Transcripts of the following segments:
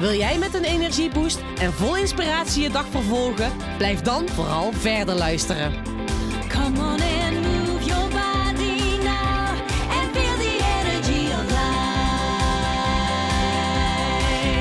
Wil jij met een energieboost en vol inspiratie je dag vervolgen? Blijf dan vooral verder luisteren. Come on and move your body now and feel the energy of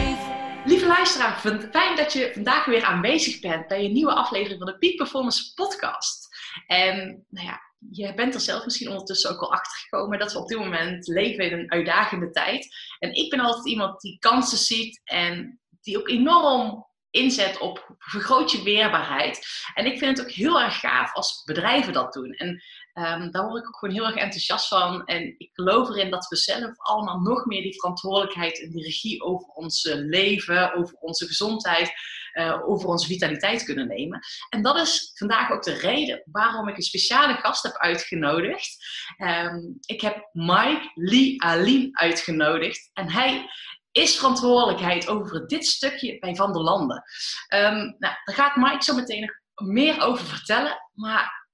life. Lieve luisteraar, vind- fijn dat je vandaag weer aanwezig bent bij een nieuwe aflevering van de Peak Performance Podcast. En nou ja, je bent er zelf misschien ondertussen ook al achter gekomen dat we op dit moment leven in een uitdagende tijd. En ik ben altijd iemand die kansen ziet en die ook enorm inzet op vergroot je weerbaarheid. En ik vind het ook heel erg gaaf als bedrijven dat doen. En ehm, daar word ik ook gewoon heel erg enthousiast van. En ik geloof erin dat we zelf allemaal nog meer die verantwoordelijkheid en die regie over ons leven, over onze gezondheid, eh, over onze vitaliteit kunnen nemen. En dat is vandaag ook de reden waarom ik een speciale gast heb uitgenodigd. Ehm, ik heb Mike Lee Aline uitgenodigd. En hij is verantwoordelijkheid over dit stukje bij Van der Landen. Ehm, nou, daar gaat Mike zo meteen meer over vertellen. Maar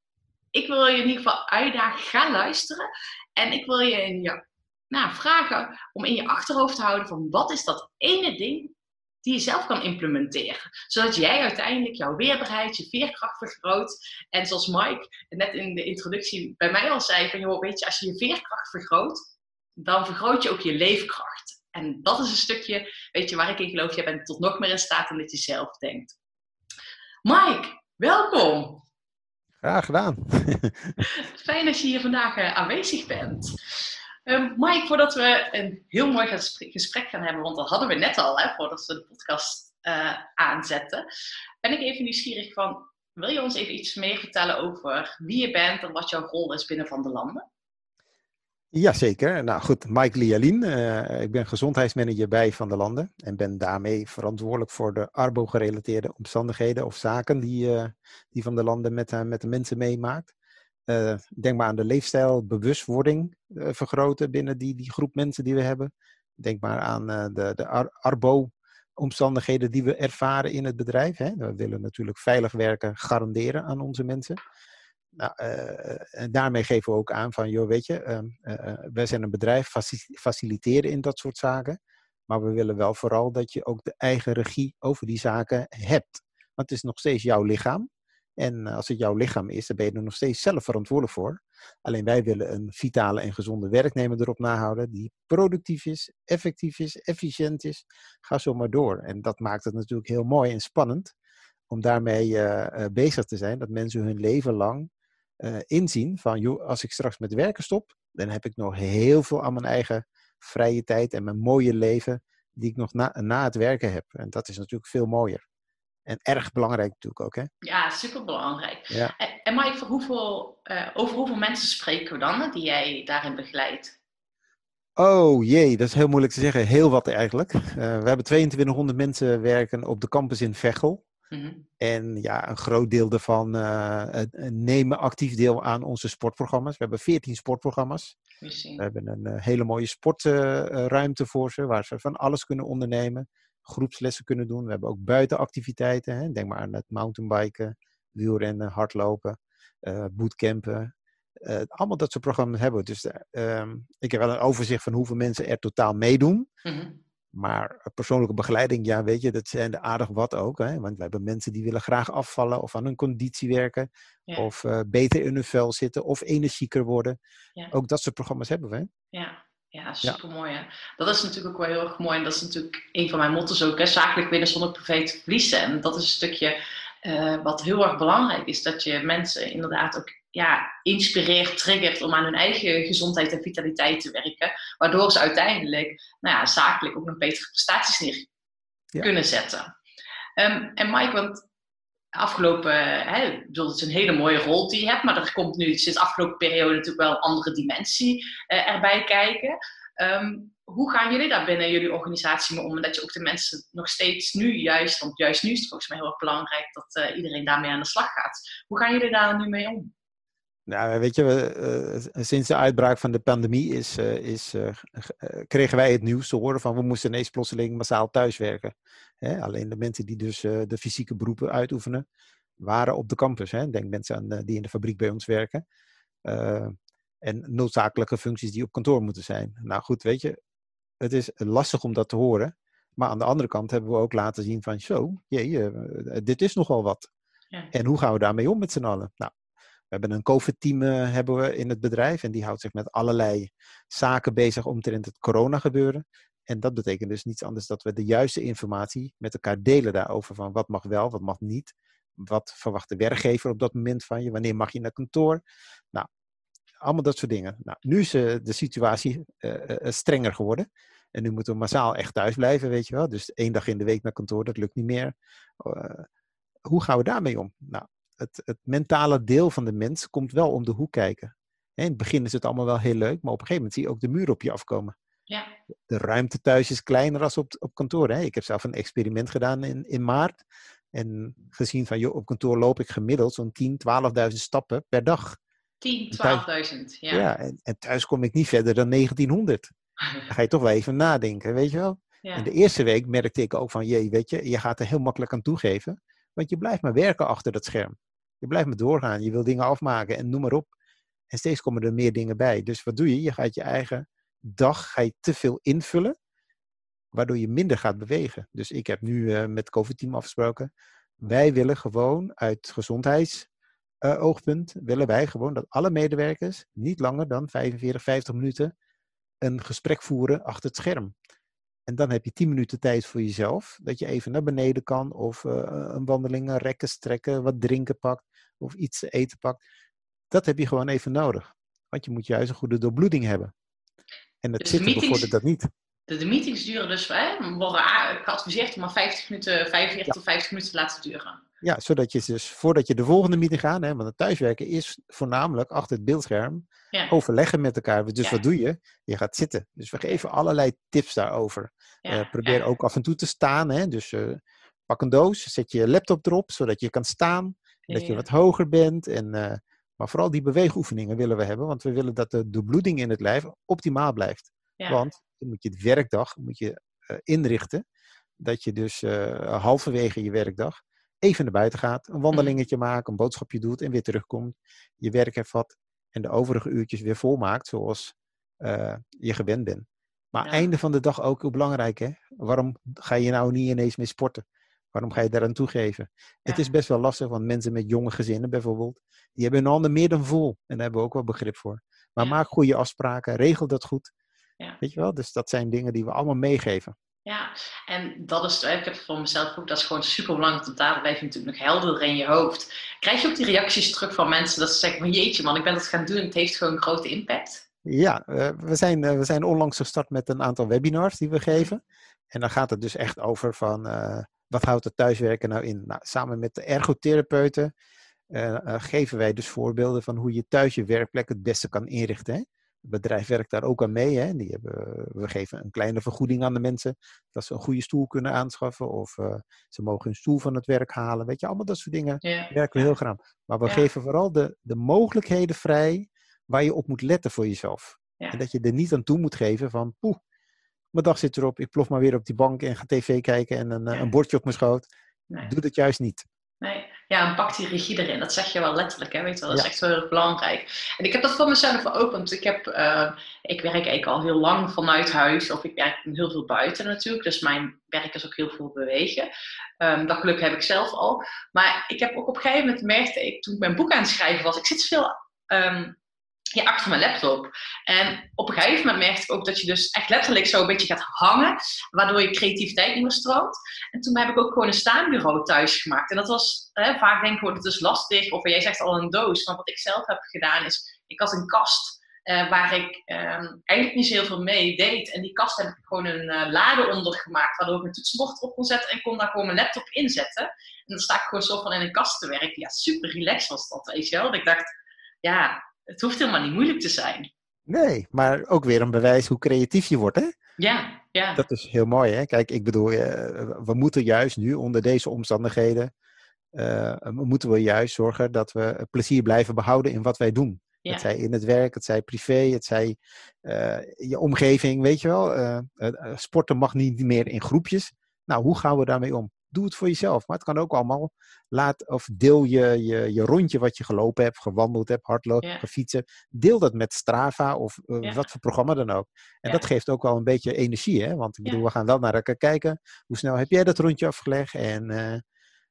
ik wil je in ieder geval uitdagen, ga luisteren. En ik wil je, in je nou, vragen om in je achterhoofd te houden van wat is dat ene ding die je zelf kan implementeren. Zodat jij uiteindelijk jouw weerbaarheid, je veerkracht vergroot. En zoals Mike net in de introductie bij mij al zei, van joh, weet je, als je je veerkracht vergroot, dan vergroot je ook je leefkracht. En dat is een stukje, weet je, waar ik in geloof, jij bent tot nog meer in staat dan dat je zelf denkt. Mike, welkom. Graag gedaan. Fijn dat je hier vandaag eh, aanwezig bent. Ehm, Mike, voordat we een heel mooi gesprek, gaan hebben, want dat hadden we net al, hè, voordat we de podcast eh, aanzetten, ben ik even nieuwsgierig van, wil je ons even iets meer vertellen over wie je bent en wat jouw rol is binnen Van de Landen? Jazeker. Nou goed, Mike Lialien. eh, ik ben gezondheidsmanager bij Van der Landen en ben daarmee verantwoordelijk voor de arbo-gerelateerde omstandigheden of zaken die, eh, die Van der Landen met, met de mensen meemaakt. Eh, denk maar aan de leefstijl, bewustwording eh, vergroten binnen die, die groep mensen die we hebben. Denk maar aan eh, de, de ar- arbo-omstandigheden die we ervaren in het bedrijf. Hè. We willen natuurlijk veilig werken garanderen aan onze mensen. Nou, en daarmee geven we ook aan van, joh, weet je, ehm, eh, eh, wij zijn een bedrijf, faci- faciliteren in dat soort zaken. Maar we willen wel vooral dat je ook de eigen regie over die zaken hebt. Want het is nog steeds jouw lichaam. En als het jouw lichaam is, dan ben je er nog steeds zelf verantwoordelijk voor. Alleen wij willen een vitale en gezonde werknemer erop nahouden. Die productief is, effectief is, efficiënt is. Ga zo maar door. En dat maakt het natuurlijk heel mooi en spannend. Om daarmee eh, eh, bezig te zijn. Dat mensen hun leven lang eh, inzien van, joh, als ik straks met werken stop, dan heb ik nog heel veel aan mijn eigen vrije tijd en mijn mooie leven die ik nog na het werken heb. En dat is natuurlijk veel mooier. En erg belangrijk natuurlijk ook, hè? Ja, superbelangrijk. Ja. En, en hoeveel, eh, over hoeveel mensen spreken we dan, die jij daarin begeleidt? Oh jee, dat is heel moeilijk te zeggen. Heel wat eigenlijk. Eh, we hebben 2200 mensen werken op de campus in Veghel. Mhm. En ja, een groot deel daarvan eh, nemen actief deel aan onze sportprogramma's. We hebben 14 sportprogramma's. We hebben een hele mooie sportruimte voor ze, waar ze van alles kunnen ondernemen. Groepslessen kunnen doen. We hebben ook buitenactiviteiten. Hè. Denk maar aan het mountainbiken, wielrennen, hardlopen, eh bootcampen. Eh, allemaal dat soort programma's hebben we. Dus eh, ehm, ik heb wel een overzicht van hoeveel mensen er totaal meedoen. Mhm. Maar persoonlijke begeleiding, ja, weet je, dat zijn er aardig wat ook. Hè? Want we hebben mensen die willen graag afvallen of aan hun conditie werken. Ja. Of beter in hun vel zitten of energieker worden. Ja. Ook dat soort programma's hebben we. Hè? Ja, ja super mooi. Dat is natuurlijk ook wel heel erg mooi. En dat is natuurlijk een van mijn motto's ook. Hè? Zakelijk winnen zonder privé te verliezen. En dat is een stukje eh, wat heel erg belangrijk is. Dat je mensen inderdaad ook ja, inspireert, triggert om aan hun eigen gezondheid en vitaliteit te werken. Waardoor ze uiteindelijk nou ja, zakelijk ook nog betere prestaties neer Ja. kunnen zetten. Ehm, en Mike, want afgelopen, hè, ik bedoel, het is een hele mooie rol die je hebt, maar er komt nu sinds de afgelopen periode natuurlijk wel een andere dimensie eh, erbij kijken. Ehm, hoe gaan jullie daar binnen jullie organisatie mee om? En dat je ook de mensen nog steeds nu juist, want juist nu is het volgens mij heel erg belangrijk dat eh, iedereen daarmee aan de slag gaat. Hoe gaan jullie daar nu mee om? Nou, weet je, eh, sinds de uitbraak van de pandemie is, eh, is, eh, kregen wij het nieuws te horen van we moesten ineens plotseling massaal thuiswerken. Hè? Alleen de mensen die dus de fysieke beroepen uitoefenen, waren op de campus. Hè? Denk mensen aan die in de fabriek bij ons werken. En noodzakelijke functies die op kantoor moeten zijn. Nou goed, weet je, het is lastig om dat te horen. Maar aan de andere kant hebben we ook laten zien van zo, jee, dit is nogal wat. Ja. En hoe gaan we daarmee om met z'n allen? Nou, hebben een COVID-team eh, hebben we in het bedrijf en die houdt zich met allerlei zaken bezig omtrent het corona gebeuren. En dat betekent dus niets anders dat we de juiste informatie met elkaar delen daarover van wat mag wel, wat mag niet. Wat verwacht de werkgever op dat moment van je? Wanneer mag je naar kantoor? Nou, allemaal dat soort dingen. Nou, nu is eh, de situatie eh, strenger geworden. En nu moeten we massaal echt thuis blijven, weet je wel. Dus één dag in de week naar kantoor, dat lukt niet meer. Hoe gaan we daarmee om? Nou, het, het mentale deel van de mens komt wel om de hoek kijken. In het begin is het allemaal wel heel leuk, maar op een gegeven moment zie je ook de muur op je afkomen. Ja, De ruimte thuis is kleiner dan op, op kantoor. Hè. Ik heb zelf een experiment gedaan in, in maart. En gezien van, joh, op kantoor loop ik gemiddeld zo'n 10, 12.000 stappen per dag. 10, thuis- 12.000. Ja. Ja. en, en thuis kom ik niet verder dan 1900. Dan ga je toch wel even nadenken, weet je wel. Ja. En de eerste week merkte ik ook van, jee, weet je, je gaat er heel makkelijk aan toegeven. Want je blijft maar werken achter dat scherm. Je blijft maar doorgaan, je wil dingen afmaken en noem maar op. En steeds komen er meer dingen bij. Dus wat doe je? Je gaat je eigen dag ga je te veel invullen, waardoor je minder gaat bewegen. Dus ik heb nu eh, met het COVID-team afgesproken. Wij willen gewoon uit gezondheidsoogpunt, willen wij gewoon dat alle medewerkers niet langer dan 45, 50 minuten een gesprek voeren achter het scherm. En dan heb je 10 minuten tijd voor jezelf, dat je even naar beneden kan of eh, een wandeling, een rekken strekken, wat drinken pakt of iets te eten pakt. Dat heb je gewoon even nodig. Want je moet juist een goede doorbloeding hebben. En het Dus zitten meetings- bevordert dat niet. De, de meetings duren dus, hè, worden geadviseerd om maar 50 minuten, 45 Ja. tot 50 minuten te laten duren. Ja, zodat je dus voordat je de volgende meeting gaat, hè, want het thuiswerken is voornamelijk achter het beeldscherm, Ja. overleggen met elkaar. Dus Ja. wat doe je? Je gaat zitten. Dus we geven allerlei tips daarover. Ja. Eh, probeer ook af en toe te staan. Hè? Dus eh, pak een doos, zet je laptop erop, zodat je kan staan. Dat je wat hoger bent. En, eh, maar vooral die beweegoefeningen willen we hebben, want we willen dat de, de bloeding in het lijf optimaal blijft. Want dan moet je het werkdag moet je, inrichten. Dat je dus halverwege je werkdag even naar buiten gaat, een wandelingetje maakt, een boodschapje doet en weer terugkomt. Je werk hervat en de overige uurtjes weer volmaakt zoals eh, je gewend bent. Maar Ja. einde van de dag ook heel belangrijk, hè? Waarom ga je nou niet ineens mee sporten? Waarom ga je daaraan toegeven? Het is best wel lastig, want mensen met jonge gezinnen bijvoorbeeld, die hebben hun handen meer dan vol. En daar hebben we ook wel begrip voor. Maar Ja. maak goede afspraken, regel dat goed. Ja. Weet je wel? Dus dat zijn dingen die we allemaal meegeven. Ja, en dat is, ik heb voor mezelf ook, dat is gewoon super belangrijk, want daar blijf je natuurlijk nog helderder in je hoofd. Krijg je ook die reacties terug van mensen dat ze zeggen van jeetje man, ik ben dat gaan doen, het heeft gewoon een grote impact. Ja, eh, we, zijn, eh, we zijn onlangs gestart met een aantal webinars die we geven. En dan gaat het dus echt over van eh, wat houdt het thuiswerken nou in? Nou, samen met de ergotherapeuten eh, eh, geven wij dus voorbeelden van hoe je thuis je werkplek het beste kan inrichten. Hè? Het bedrijf werkt daar ook aan mee. Hè? Die hebben, we geven een kleine vergoeding aan de mensen. Dat ze een goede stoel kunnen aanschaffen. Of eh, ze mogen hun stoel van het werk halen. Weet je, allemaal dat soort dingen Ja, werken we heel graag. Maar we Ja. geven vooral de, de mogelijkheden vrij waar je op moet letten voor jezelf. Ja. En dat je er niet aan toe moet geven van, poeh, mijn dag zit erop, ik plof maar weer op die bank en ga tv kijken en een, eh, een bordje op mijn schoot. nee. Doe dat juist niet. Nee. Ja, en pak die regie erin. Dat zeg je wel letterlijk, hè? Weet je wel. Dat is Ja. echt heel erg belangrijk. En ik heb dat voor mezelf ook, want ik, heb, eh, ik werk eigenlijk al heel lang vanuit huis. Of ik werk heel veel buiten natuurlijk. Dus mijn werk is ook heel veel bewegen. Ehm, dat geluk heb ik zelf al. Maar ik heb ook op een gegeven moment merkte ik, toen ik mijn boek aan het schrijven was, ik zit veel ehm, ja, achter mijn laptop. En op een gegeven moment merkte ik ook dat je dus echt letterlijk zo een beetje gaat hangen, waardoor je creativiteit niet meer stroomt. En toen heb ik ook gewoon een staanbureau thuis gemaakt. En dat was, hè, vaak denk ik, het dus lastig. Of jij zegt al een doos. Maar wat ik zelf heb gedaan is, ik had een kast eh, waar ik ehm, eigenlijk niet zo heel veel mee deed. En die kast heb ik gewoon een eh, lade onder gemaakt, waardoor ik mijn toetsenbord op kon zetten en kon daar gewoon mijn laptop in zetten. En dan sta ik gewoon zo van in een kast te werken. Ja, super relaxed was dat, weet je wel. Ik dacht, ja, het hoeft helemaal niet moeilijk te zijn. Nee, maar ook weer een bewijs hoe creatief je wordt, hè? Ja, ja. Dat is heel mooi, hè? Kijk, ik bedoel, eh, we moeten juist nu onder deze omstandigheden, eh, moeten we juist zorgen dat we plezier blijven behouden in wat wij doen. Ja. Het zij in het werk, het zij privé, het zij eh, je omgeving, weet je wel. Sporten mag niet meer in groepjes. Nou, hoe gaan we daarmee om? Doe het voor jezelf, maar het kan ook allemaal. Laat of deel je, je, je rondje wat je gelopen hebt, gewandeld hebt, hardlopen, gefietsen. Deel dat met Strava of eh, wat voor programma dan ook. En dat geeft ook wel een beetje energie, hè? Want ik bedoel, we gaan wel naar elkaar kijken. Hoe snel heb jij dat rondje afgelegd? En, eh,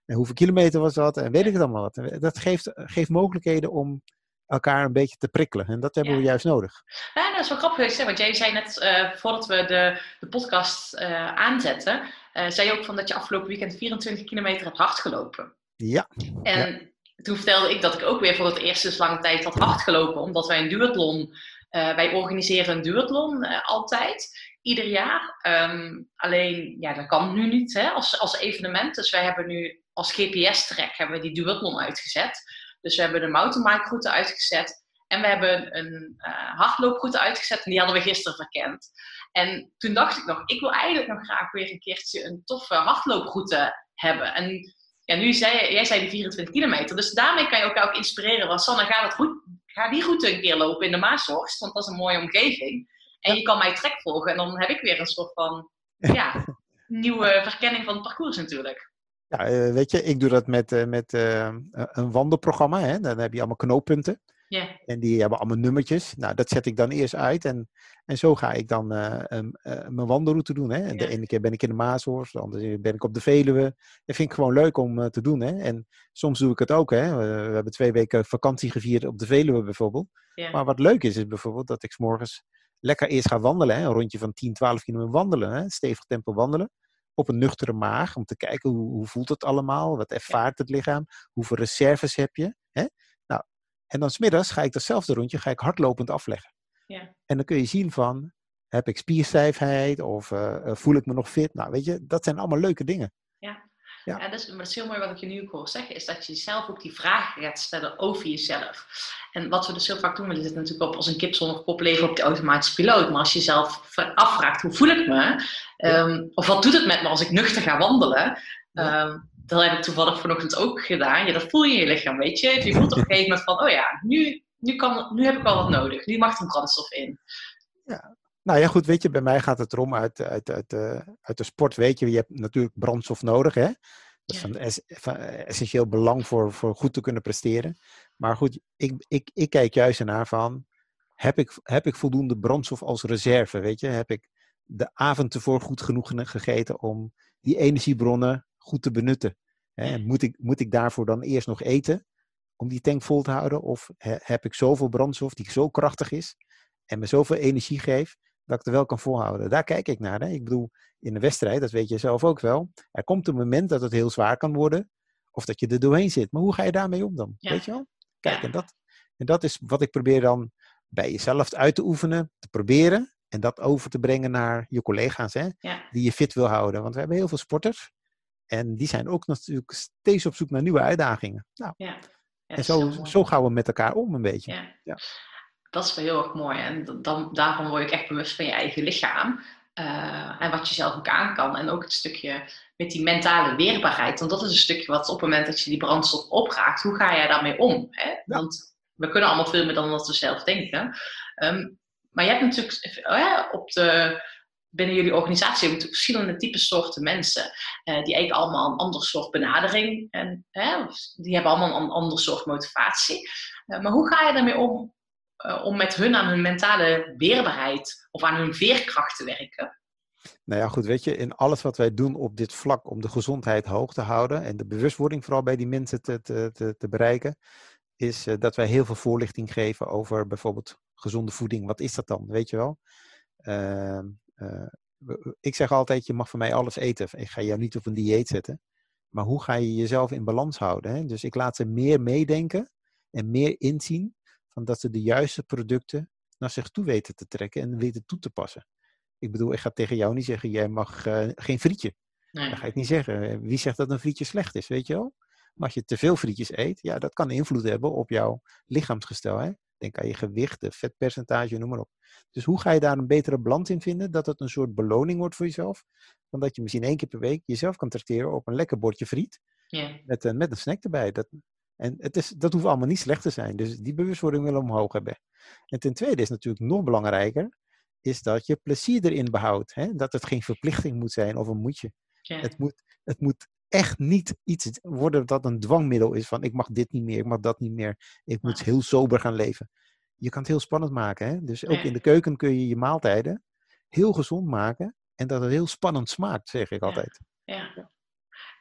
en hoeveel kilometer was dat? En weet ik het allemaal wat. Dat geeft, geeft mogelijkheden om elkaar een beetje te prikkelen. En dat hebben Ja. we juist nodig. Ja, dat is wel grappig. Zeg, want jij zei net, eh, voordat we de, de podcast eh, aanzetten, eh, zei je ook van dat je afgelopen weekend 24 kilometer hebt hard gelopen. Ja, En toen vertelde ik dat ik ook weer voor het eerst sinds lange tijd had hard gelopen, omdat wij een duathlon, wij organiseren een duathlon altijd, ieder jaar. Ehm, alleen, ja, dat kan nu niet hè, als, als evenement. Dus wij hebben nu als GPS-track hebben we die duathlon uitgezet. Dus we hebben de mountainbike-route uitgezet. En we hebben een eh hardlooproute uitgezet en die hadden we gisteren verkend. En toen dacht ik nog, ik wil eigenlijk nog graag weer een keertje een toffe hardlooproute hebben. En ja, nu zei jij zei die 24 kilometer. Dus daarmee kan je elkaar ook inspireren. Want Sanne, ga, dat goed, ga die route een keer lopen in de Maashorst. Want dat is een mooie omgeving. En je kan mij trek volgen. En dan heb ik weer een soort van ja, nieuwe verkenning van het parcours natuurlijk. Ja eh, weet je, ik doe dat met, eh, met eh, een wandelprogramma. Hè? Dan heb je allemaal knooppunten. En die hebben allemaal nummertjes. Nou, dat zet ik dan eerst uit. En, en zo ga ik dan mijn wandelroute doen. Hè. De ene keer ben ik in de Maashorst, de andere keer ben ik op de Veluwe. Dat vind ik gewoon leuk om te doen. Hè. En soms doe ik het ook. Hè. We, we hebben twee weken vakantie gevierd op de Veluwe bijvoorbeeld. Maar wat leuk is, is bijvoorbeeld dat ik 's morgens lekker eerst ga wandelen. Hè. Een rondje van 10, 12 kilometer wandelen. Hè. Stevig tempo wandelen. Op een nuchtere maag. Om te kijken hoe, hoe voelt het allemaal. Wat ervaart het lichaam. Hoeveel reserves heb je. Hè. Nou, en dan smiddags ga ik datzelfde rondje ga ik hardlopend afleggen. Ja. En dan kun je zien van, heb ik spierstijfheid of eh, eh, voel ik me nog fit? Nou, weet je, dat zijn allemaal leuke dingen. Ja. Ja, dat is, maar dat is heel mooi wat ik je nu ook hoor zeggen, is dat je jezelf ook die vragen gaat stellen over jezelf. En wat we dus heel vaak doen, we zitten natuurlijk op als een kip zonder kop leven op die automatische piloot. Maar als je jezelf afvraagt, hoe voel ik me? Ehm, of wat doet het met me als ik nuchter ga wandelen? Ja. Ehm, dat heb ik toevallig vanochtend ook gedaan. Ja, dat voel je in je lichaam, weet je. Je voelt op een gegeven moment van, oh ja, nu, nu, kan, nu heb ik wel wat nodig. Nu mag er brandstof in. Nou ja, goed, weet je, bij mij gaat het erom uit, uit, uit, eh, uit de sport, weet je, je hebt natuurlijk brandstof nodig, hè. Dat is van, es- van essentieel belang voor, voor goed te kunnen presteren. Maar goed, ik, ik, ik kijk juist ernaar van, heb ik, heb ik voldoende brandstof als reserve, weet je? Heb ik de avond tevoren goed genoeg ge- gegeten om die energiebronnen goed te benutten? Hè? Ja. Moet, ik, moet ik daarvoor dan eerst nog eten om die tank vol te houden? Of he- heb ik zoveel brandstof die zo krachtig is en me zoveel energie geeft, dat ik er wel kan volhouden? Daar kijk ik naar. Hè? Ik bedoel, in de wedstrijd, dat weet je zelf ook wel, er komt een moment dat het heel zwaar kan worden, of dat je er doorheen zit. Maar hoe ga je daarmee om dan? Ja. Weet je wel? Kijk, en, dat, en dat is wat ik probeer dan bij jezelf uit te oefenen, te proberen. En dat over te brengen naar je collega's, hè, Ja. die je fit wil houden. Want we hebben heel veel sporters. En die zijn ook natuurlijk steeds op zoek naar nieuwe uitdagingen. Nou, Ja, en zo, zo gaan we met elkaar om een beetje. Ja. Dat is wel heel erg mooi. En dan, daarvan word je echt bewust van je eigen lichaam. eh, en wat je zelf ook aan kan. En ook het stukje met die mentale weerbaarheid. Want dat is een stukje wat op het moment dat je die brandstof opraakt, hoe ga jij daarmee om? Hè? Want we kunnen allemaal veel meer dan wat we zelf denken. Ehm, maar je hebt natuurlijk eh, op de, binnen jullie organisatie natuurlijk verschillende typen soorten mensen. eh, die eigenlijk allemaal een ander soort benadering. En die hebben allemaal een ander soort motivatie. Maar hoe ga je daarmee om? Eh, om met hun aan hun mentale weerbaarheid of aan hun veerkracht te werken. Nou ja, goed, weet je, in alles wat wij doen op dit vlak om de gezondheid hoog te houden en de bewustwording vooral bij die mensen te, te, te, bereiken, is eh, dat wij heel veel voorlichting geven over bijvoorbeeld gezonde voeding. Wat is dat dan, weet je wel? Ehm, eh, ik zeg altijd, je mag van mij alles eten. Ik ga jou niet op een dieet zetten. Maar hoe ga je jezelf in balans houden? Hè? Dus ik laat ze meer meedenken en meer inzien van dat ze de juiste producten naar zich toe weten te trekken en weten toe te passen. Ik bedoel, ik ga tegen jou niet zeggen, jij mag eh, geen frietje. Nee. Dat ga ik niet zeggen. Wie zegt dat een frietje slecht is, weet je wel? Maar als je te veel frietjes eet, ja, dat kan invloed hebben op jouw lichaamsgestel. Hè? Denk aan je gewicht, de vetpercentage, noem maar op. Dus hoe ga je daar een betere balans in vinden? Dat het een soort beloning wordt voor jezelf. Dan dat je misschien één keer per week jezelf kan tracteren op een lekker bordje friet. Ja. Met, een- met een snack erbij. Dat, en het is, dat hoeft allemaal niet slecht te zijn. Dus die bewustwording willen we omhoog hebben. En ten tweede is natuurlijk nog belangrijker. Is dat je plezier erin behoudt. Hè? Dat het geen verplichting moet zijn of een moetje. Ja. Het moet, het moet echt niet iets worden dat een dwangmiddel is van ik mag dit niet meer, ik mag dat niet meer. Ik moet heel sober gaan leven. Je kan het heel spannend maken. Hè? Dus ook Ja. in de keuken kun je je maaltijden heel gezond maken. En dat het heel spannend smaakt, zeg ik Ja. altijd. Ja.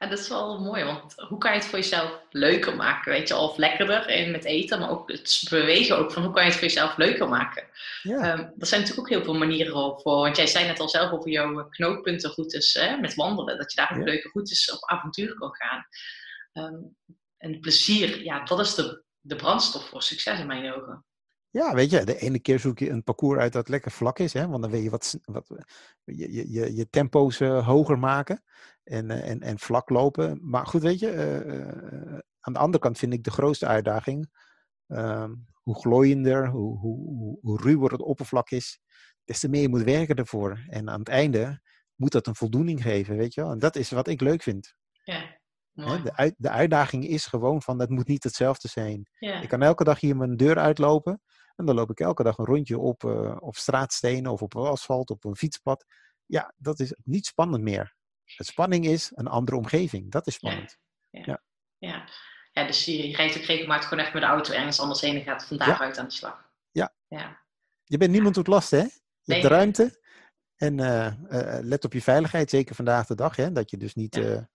En dat is wel mooi, want hoe kan je het voor jezelf leuker maken, weet je, of lekkerder en met eten, maar ook het bewegen ook van hoe kan je het voor jezelf leuker maken. Ja, Ehm, er zijn natuurlijk ook heel veel manieren voor, want jij zei net al zelf over jouw knooppuntenroutes hè, met wandelen, dat je daar ook Ja. leuke routes op avontuur kan gaan. Ehm, en plezier, ja, dat is de, de brandstof voor succes in mijn ogen. Ja, weet je, de ene keer zoek je een parcours uit dat lekker vlak is, hè? want dan wil je wat, wat je, je, je, je tempo's eh, hoger maken en, eh, en, en vlak lopen. Maar goed, weet je, eh, eh, aan de andere kant vind ik de grootste uitdaging, ehm, hoe glooiender, hoe, hoe, hoe, ruwer het oppervlak is, des te meer je moet werken ervoor. En aan het einde moet dat een voldoening geven, weet je wel. En dat is wat ik leuk vind. Ja, Hè? De, uit, de uitdaging is gewoon van, het moet niet hetzelfde zijn. Ja, Ik kan elke dag hier mijn deur uitlopen. En dan loop ik elke dag een rondje op, eh, op straatstenen of op asfalt, op een fietspad. Ja, dat is niet spannend meer. Het spanning is een andere omgeving. Dat is spannend. ja. ja, dus je, rijdt ook regelmatig gewoon echt met de auto ergens anders heen en gaat van daaruit aan de slag. Ja. Ja, Je bent niemand tot last, hè? Je Nee. hebt de ruimte. En eh, eh, let op je veiligheid, zeker vandaag de dag. Hè? Dat je dus niet Ja.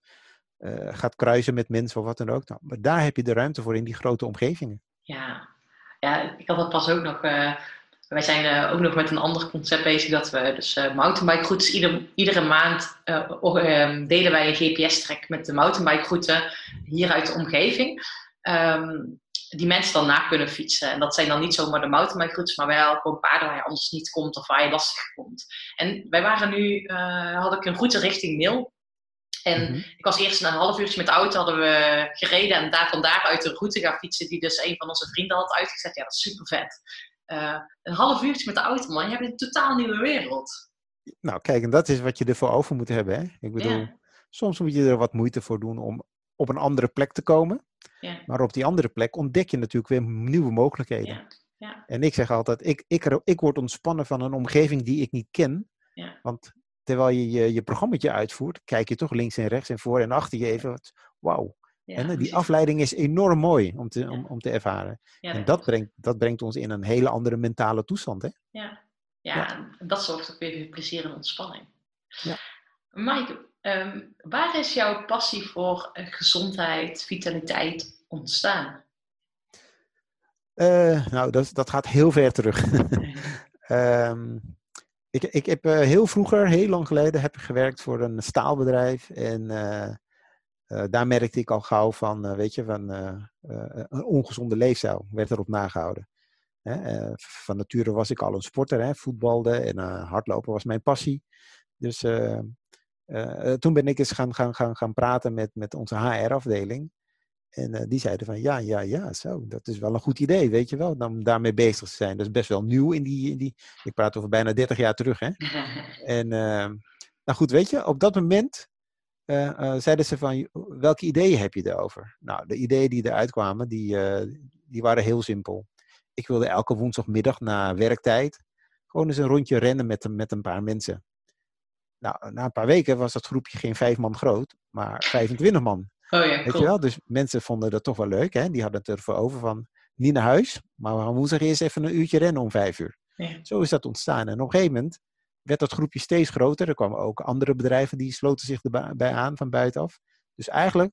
gaat kruisen met mensen of wat dan ook. Nou, maar daar heb je de ruimte voor in die grote omgevingen. Ja, ja ik had dat pas ook nog. eh, wij zijn eh, ook nog met een ander concept bezig dat we dus eh mountainbike routes ieder, iedere maand eh, ehm, delen wij een GPS-track met de mountainbike route hier uit de omgeving. Ehm, die mensen dan na kunnen fietsen. En dat zijn dan niet zomaar de mountainbike routes, maar wel gewoon paden waar je anders niet komt of waar je lastig komt. En wij waren nu, had ik een route richting Mil. En Mhm. ik was eerst een half uurtje met de auto hadden we gereden en daar van daaruit de route gaan fietsen die dus een van onze vrienden had uitgezet. Ja, dat is super vet. een half uurtje met de auto, man. Je hebt een totaal nieuwe wereld. Nou, kijk, en dat is wat je ervoor over moet hebben. Hè? Ik bedoel, soms moet je er wat moeite voor doen om op een andere plek te komen. Ja. Maar op die andere plek ontdek je natuurlijk weer nieuwe mogelijkheden. Ja. Ja. En ik zeg altijd, ik, ik, ik word ontspannen van een omgeving die ik niet ken. Ja. Want terwijl je je, je programmaatje uitvoert, kijk je toch links en rechts en voor en achter je even. Wauw. Ja, en eh, die afleiding is enorm mooi om te, om, om te ervaren. ja, en dat brengt, dat brengt ons in een hele andere mentale toestand. Hè? Ja, ja, en dat zorgt ook weer voor plezier en ontspanning. Ja. Maaike, ehm, waar is jouw passie voor eh, gezondheid, vitaliteit ontstaan? Eh, nou, dat, dat gaat heel ver terug. Ehm, ik, ik heb eh, heel vroeger, heel lang geleden, heb ik gewerkt voor een staalbedrijf. En eh, eh, daar merkte ik al gauw van, weet je, van een ongezonde leefstijl werd erop nagehouden. Hè, van nature was ik al een sporter, hè, voetbalde en hardlopen was mijn passie. Dus toen ben ik eens gaan, gaan, gaan, gaan praten met, met onze HR-afdeling. En eh, die zeiden van ja, ja, ja, zo, dat is wel een goed idee, weet je wel, om daarmee bezig te zijn. Dat is best wel nieuw in die, in die ik praat over bijna 30 jaar terug, hè. En eh, nou goed, weet je, op dat moment eh, eh, zeiden ze van, welke ideeën heb je erover? Nou, de ideeën die eruit kwamen, die, die waren heel simpel. Ik wilde elke woensdagmiddag na werktijd gewoon eens een rondje rennen met, een- met een paar mensen. Nou, na een paar weken was dat groepje geen vijf man groot, maar 25 man. Oh ja, Weet cool. je wel? Dus mensen vonden dat toch wel leuk. Hè? Die hadden het ervoor over van niet naar huis, maar we gaan woensdag eerst even een uurtje rennen om vijf uur. Ja. Zo is dat ontstaan. En op een gegeven moment werd dat groepje steeds groter. Er kwamen ook andere bedrijven die sloten zich erbij aan van buitenaf. Dus eigenlijk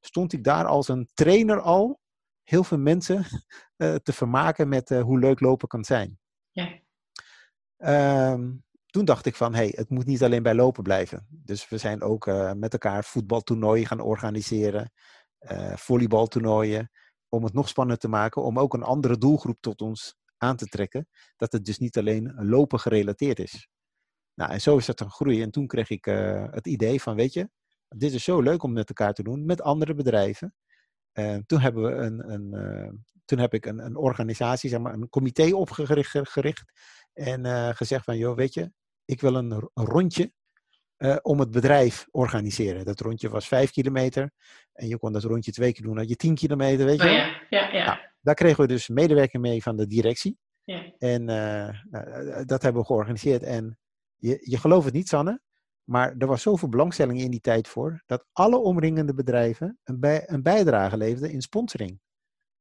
stond ik daar als een trainer al heel veel mensen eh, te vermaken met eh, hoe leuk lopen kan zijn. Ja. Ehm, toen dacht ik van, hé, hey, het moet niet alleen bij lopen blijven. Dus we zijn ook eh, met elkaar voetbaltoernooien gaan organiseren, eh volleybaltoernooien, om het nog spannender te maken, om ook een andere doelgroep tot ons aan te trekken, dat het dus niet alleen lopen gerelateerd is. Nou, en zo is dat een groei. En toen kreeg ik eh, het idee van, weet je, dit is zo leuk om met elkaar te doen, met andere bedrijven. Toen hebben we een, een, toen heb ik een, een organisatie, zeg maar, een comité opgericht gericht, en gezegd van, joh, weet je, ik wil een, een rondje eh, om het bedrijf organiseren. Dat rondje was vijf kilometer en je kon dat rondje twee keer doen, had je tien kilometer, weet je Oh ja, ja, ja. Ja. Daar kregen we dus medewerking mee van de directie. Ja. En eh, eh, dat hebben we georganiseerd. En je, je gelooft het niet, Sanne, maar er was zoveel belangstelling in die tijd voor, dat alle omringende bedrijven een, bij, een bijdrage leverden in sponsoring.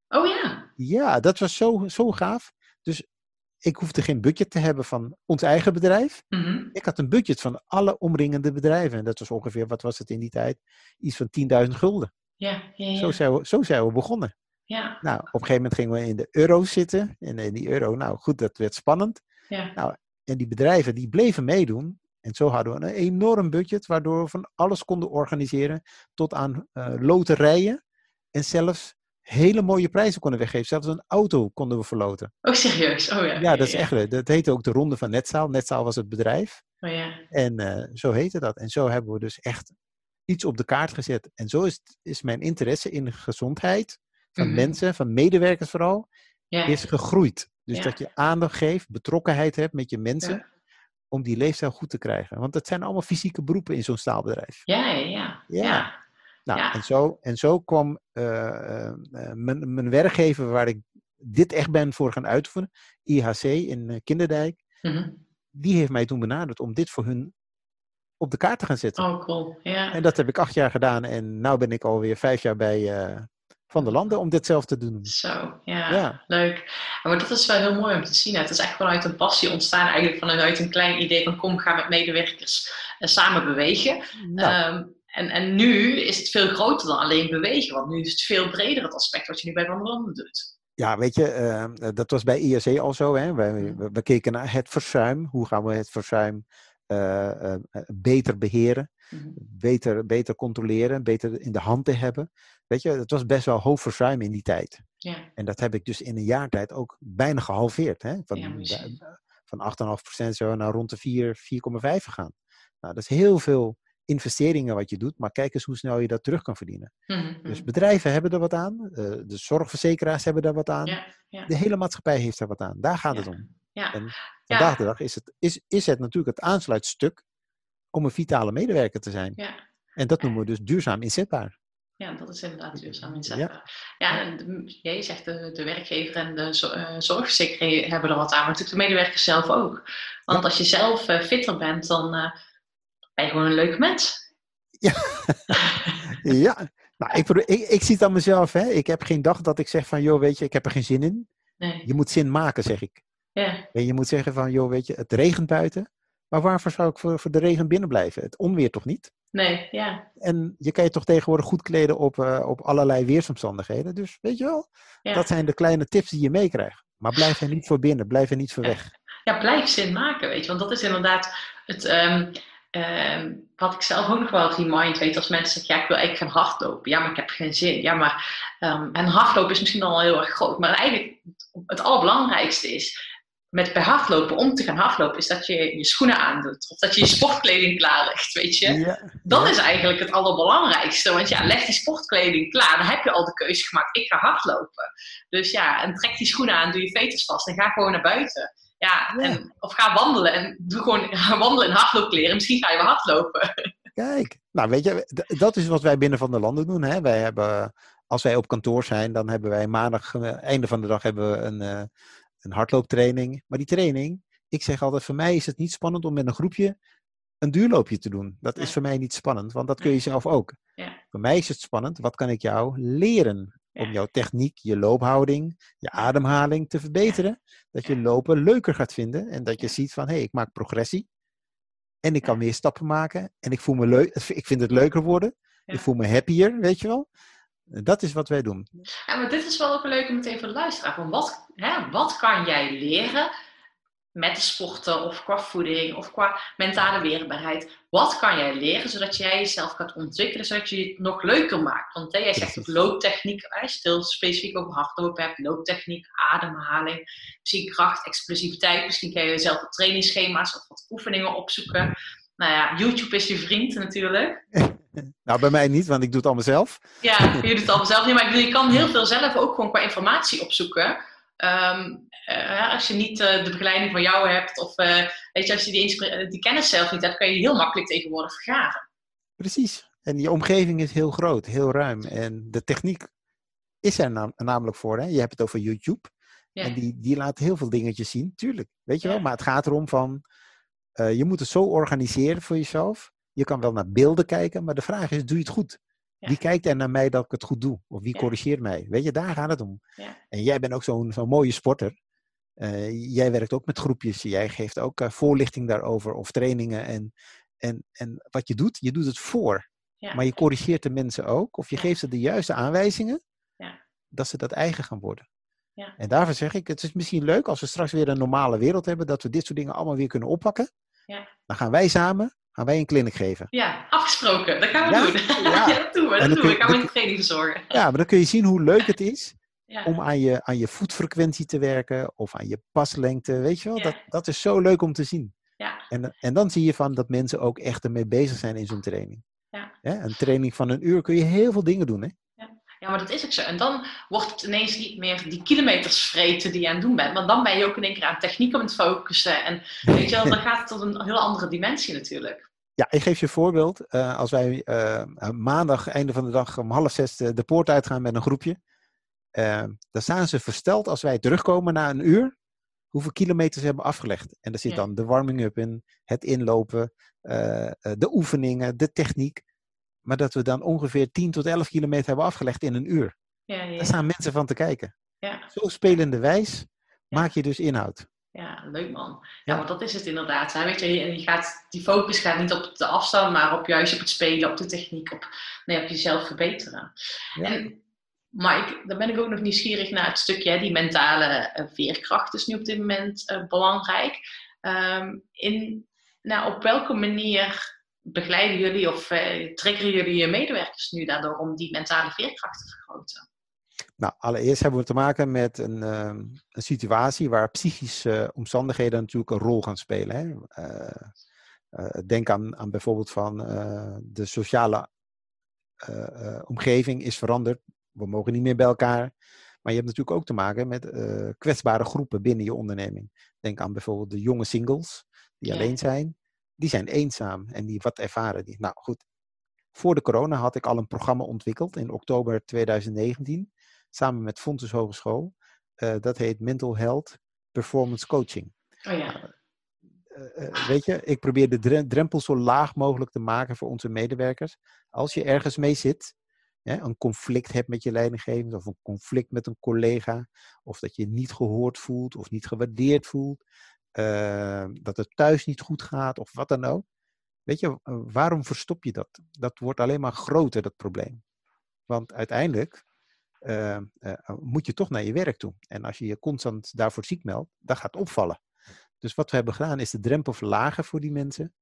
Oh ja. Ja, dat was zo, zo gaaf. Dus ik hoefde geen budget te hebben van ons eigen bedrijf. Mhm. Ik had een budget van alle omringende bedrijven. En dat was ongeveer, wat was het in die tijd? Iets van 10.000 gulden. Ja, ja, ja. Zo, zijn we, zo zijn we begonnen. ja, Nou, op een gegeven moment gingen we in de euro's zitten. En in die euro, nou goed, dat werd spannend. ja. En die bedrijven die bleven meedoen. En zo hadden we een enorm budget, waardoor we van alles konden organiseren. Tot aan eh, loterijen. En zelfs hele mooie prijzen konden weggeven. Zelfs een auto konden we verloten. Oh, serieus? Oh ja. Ja, dat is echt. Dat heette ook de Ronde van Netzaal. Netzaal was het bedrijf. Oh ja. En eh, zo heette dat. En zo hebben we dus echt iets op de kaart gezet. En zo is, is mijn interesse in de gezondheid van Mhm. mensen, van medewerkers vooral, Ja. is gegroeid. Dus Ja. dat je aandacht geeft, betrokkenheid hebt met je mensen, Ja. om die leefstijl goed te krijgen. Want dat zijn allemaal fysieke beroepen in zo'n staalbedrijf. Ja, ja, ja. Nou, Ja. en, zo, en zo kwam eh, eh, eh, mijn, mijn werkgever waar ik dit echt ben voor gaan uitoefenen, IHC in Kinderdijk, Mhm. die heeft mij toen benaderd om dit voor hun op de kaart te gaan zetten. Oh, cool. Ja. En dat heb ik acht jaar gedaan en nu ben ik alweer vijf jaar bij Van der Landen om dit zelf te doen. Zo, ja, Ja. leuk. Maar dat is wel heel mooi om te zien. Het is echt vanuit een passie ontstaan, eigenlijk vanuit een klein idee van kom, ga met medewerkers samen bewegen. Nou, Ehm, en, en nu is het veel groter dan alleen bewegen, want nu is het veel breder het aspect wat je nu bij Landen doet. ja, weet je, eh, dat was bij IAC al zo. Hè? Mhm. we, we keken naar het verzuim. Hoe gaan we het verzuim eh, eh, beter beheren, Mhm. beter, beter controleren, beter in de hand te hebben. Weet je, het was best wel hoog verzuim in die tijd. Ja, En dat heb ik dus in een jaar tijd ook bijna gehalveerd. Hè? Van, Ja, van 8,5% zo naar rond de 4, 4,5 gegaan. Nou, dat is heel veel investeringen wat je doet, maar kijk eens hoe snel je dat terug kan verdienen. Mhm, Dus mhm. bedrijven hebben er wat aan, eh, de zorgverzekeraars hebben daar wat aan, ja, ja. de hele maatschappij heeft er wat aan. Daar gaat het Ja. om. ja. En Ja. vandaag de dag is het, is, is het natuurlijk het aansluitstuk om een vitale medewerker te zijn. Ja. En dat noemen we dus duurzaam inzetbaar. Ja, dat is inderdaad duurzaam inzetbaar. Ja, en de- jij zegt de, de werkgever en de eh, zorgverzekering hebben er wat aan, maar natuurlijk de medewerkers zelf ook. Want als je zelf eh, fitter bent, dan ben je gewoon een leuk mens. Ja, nou, ik, ik, ik zie het aan mezelf. Hè. Ik heb geen dag dat ik zeg van, joh, weet je, ik heb er geen zin in. Nee. Je moet zin maken, zeg ik. Ja, En je moet zeggen van, joh, weet je, het regent buiten. Maar waarvoor zou ik voor, voor de regen binnen blijven? Het onweer toch niet? nee, ja. En je kan je toch tegenwoordig goed kleden op, eh, op allerlei weersomstandigheden. Dus weet je wel, ja. dat zijn de kleine tips die je meekrijgt. Maar blijf er niet voor binnen, blijf er niet voor Ja. weg. ja, blijf zin maken, weet je. Want dat is inderdaad het, ehm, ehm, wat ik zelf ook nog wel remind, weet als mensen zeggen, ja, ik wil eigenlijk gaan hardlopen. Ja, maar ik heb geen zin. Ja, maar, ehm, en hardlopen is misschien al heel erg groot. Maar eigenlijk het allerbelangrijkste is, met bij hardlopen, om te gaan hardlopen, is dat je je schoenen aandoet. Of dat je je sportkleding klaarlegt, weet je. Ja, Dat ja. is eigenlijk het allerbelangrijkste. Want ja, leg die sportkleding klaar. Dan heb je al de keuze gemaakt. Ik ga hardlopen. Dus ja, en trek die schoenen aan. Doe je veters vast. En ga gewoon naar buiten. Ja, Ja. En, of ga wandelen. En doe gewoon wandelen in hardloopkleren. Misschien ga je wel hardlopen. Kijk, nou weet je, dat is wat wij binnen Van der Landen doen. Hè? Wij hebben, als wij op kantoor zijn, dan hebben wij maandag, eh, einde van de dag, hebben we een, eh, een hardlooptraining. Maar die training, ik zeg altijd, voor mij is het niet spannend om met een groepje een duurloopje te doen. Dat is voor mij niet spannend, want dat kun je zelf ook. Ja. Voor mij is het spannend, wat kan ik jou leren? Om jouw techniek, je loophouding, je ademhaling te verbeteren. Dat je lopen leuker gaat vinden en dat je ziet van, hé, hey, ik maak progressie. En ik kan meer stappen maken. En ik voel me leuk. Ik vind het leuker worden. Ik voel me happier, weet je wel. Dat is wat wij doen. Ja, maar dit is wel ook een leuke meteen voor de luisteraar. Want wat, hè, wat kan jij leren met de sporten of qua voeding of qua mentale weerbaarheid? Wat kan jij leren zodat jij jezelf gaat ontwikkelen, zodat je het nog leuker maakt? Want hè, jij zegt ook looptechniek, als je het heel specifiek over hardlopen hebt, looptechniek, ademhaling, misschien kracht, explosiviteit. Misschien kan je zelf wat trainingsschema's of wat oefeningen opzoeken. Nou ja, YouTube is je vriend natuurlijk. Nou, bij mij niet, want ik doe het allemaal zelf. Ja, je doet het allemaal zelf maar je kan heel veel zelf ook gewoon qua informatie opzoeken. Ehm, eh, als je niet eh, de begeleiding van jou hebt, of eh, weet je, als je die, die kennis zelf niet hebt, kan je heel makkelijk tegenwoordig vergaren. Precies. En je omgeving is heel groot, heel ruim. En de techniek is er nam- namelijk voor. Hè? Je hebt het over YouTube. Ja. En die, die laat heel veel dingetjes zien, tuurlijk. Weet je Ja. wel? Maar het gaat erom van, je moet het zo organiseren voor jezelf. Je kan wel naar beelden kijken, maar de vraag is, doe je het goed? Ja. Wie kijkt er naar mij dat ik het goed doe? Of wie corrigeert mij? Weet je, daar gaat het om. Ja. En jij bent ook zo'n zo'n mooie sporter. Eh, jij werkt ook met groepjes. Jij geeft ook eh, voorlichting daarover of trainingen. En, en, en wat je doet, je doet het voor. Ja. Maar je corrigeert de mensen ook. Of je Ja. geeft ze de juiste aanwijzingen. Ja. Dat ze dat eigen gaan worden. Ja. En daarvoor zeg ik, het is misschien leuk als we straks weer een normale wereld hebben. Dat we dit soort dingen allemaal weer kunnen oppakken. Ja. Dan gaan wij samen gaan wij een clinic geven. Ja, afgesproken. Dat gaan we Ja, doen. ja. Dat doen we. En Dat doen we. Ik ga de training verzorgen. Ja, maar dan kun je zien hoe leuk het is Ja. om aan je, aan je voetfrequentie te werken. Of aan je paslengte. Weet je wel, Ja. dat, dat is zo leuk om te zien. Ja. En, en dan zie je van dat mensen ook echt ermee bezig zijn in zo'n training. Ja. Een training van een uur kun je heel veel dingen doen. Hè? ja, maar dat is ook zo. En dan wordt het ineens niet meer die kilometers vreten die je aan het doen bent. Maar dan ben je ook in één keer aan techniek om het focussen. En weet je wel, dan gaat het tot een heel andere dimensie natuurlijk. Ja, ik geef je een voorbeeld. Eh, als wij eh, maandag, einde van de dag, om half zes de, de poort uitgaan met een groepje. Eh, dan staan ze versteld als wij terugkomen na een uur. Hoeveel kilometers ze hebben afgelegd. En daar zit Ja. dan de warming-up in, het inlopen, eh, eh, de oefeningen, de techniek. Maar dat we dan ongeveer 10 tot 11 kilometer hebben afgelegd in een uur. Ja, ja, Daar staan mensen van te kijken. ja. Zo spelende wijs maak je dus inhoud. Ja, leuk man. Ja, want dat is het inderdaad. Hè? Weet je, je gaat, die focus gaat niet op de afstand, maar op juist op het spelen, op de techniek, op, nee, op jezelf verbeteren. En, maar ik, dan ben ik ook nog nieuwsgierig naar het stukje, die mentale eh, veerkracht is nu op dit moment eh, belangrijk. Ehm, in, nou, op welke manier begeleiden jullie of eh, triggeren jullie je medewerkers nu daardoor om die mentale veerkracht te vergroten? Nou, allereerst hebben we te maken met een, ehm, een situatie waar psychische omstandigheden natuurlijk een rol gaan spelen. Hè? Denk aan, aan bijvoorbeeld van de sociale omgeving is veranderd. We mogen niet meer bij elkaar. Maar je hebt natuurlijk ook te maken met eh, kwetsbare groepen binnen je onderneming. Denk aan bijvoorbeeld de jonge singles die Ja. alleen zijn. Die zijn eenzaam en die wat ervaren. Die, nou goed, voor de corona had ik al een programma ontwikkeld in oktober 2019 samen met Fontes Hogeschool. Eh, dat heet Mental Health Performance Coaching. Oh ja, Eh, weet je, ik probeer de dre- drempel zo laag mogelijk te maken voor onze medewerkers. Als je ergens mee zit, hè, een conflict hebt met je leidinggevende of een conflict met een collega, of dat je niet gehoord voelt of niet gewaardeerd voelt, eh, dat het thuis niet goed gaat of wat dan ook. Weet je, eh, waarom verstop je dat? Dat wordt alleen maar groter, dat probleem. Want uiteindelijk eh, eh, moet je toch naar je werk toe. En als je je constant daarvoor ziek meldt, dan gaat opvallen. Dus wat we hebben gedaan is de drempel verlagen voor die mensen,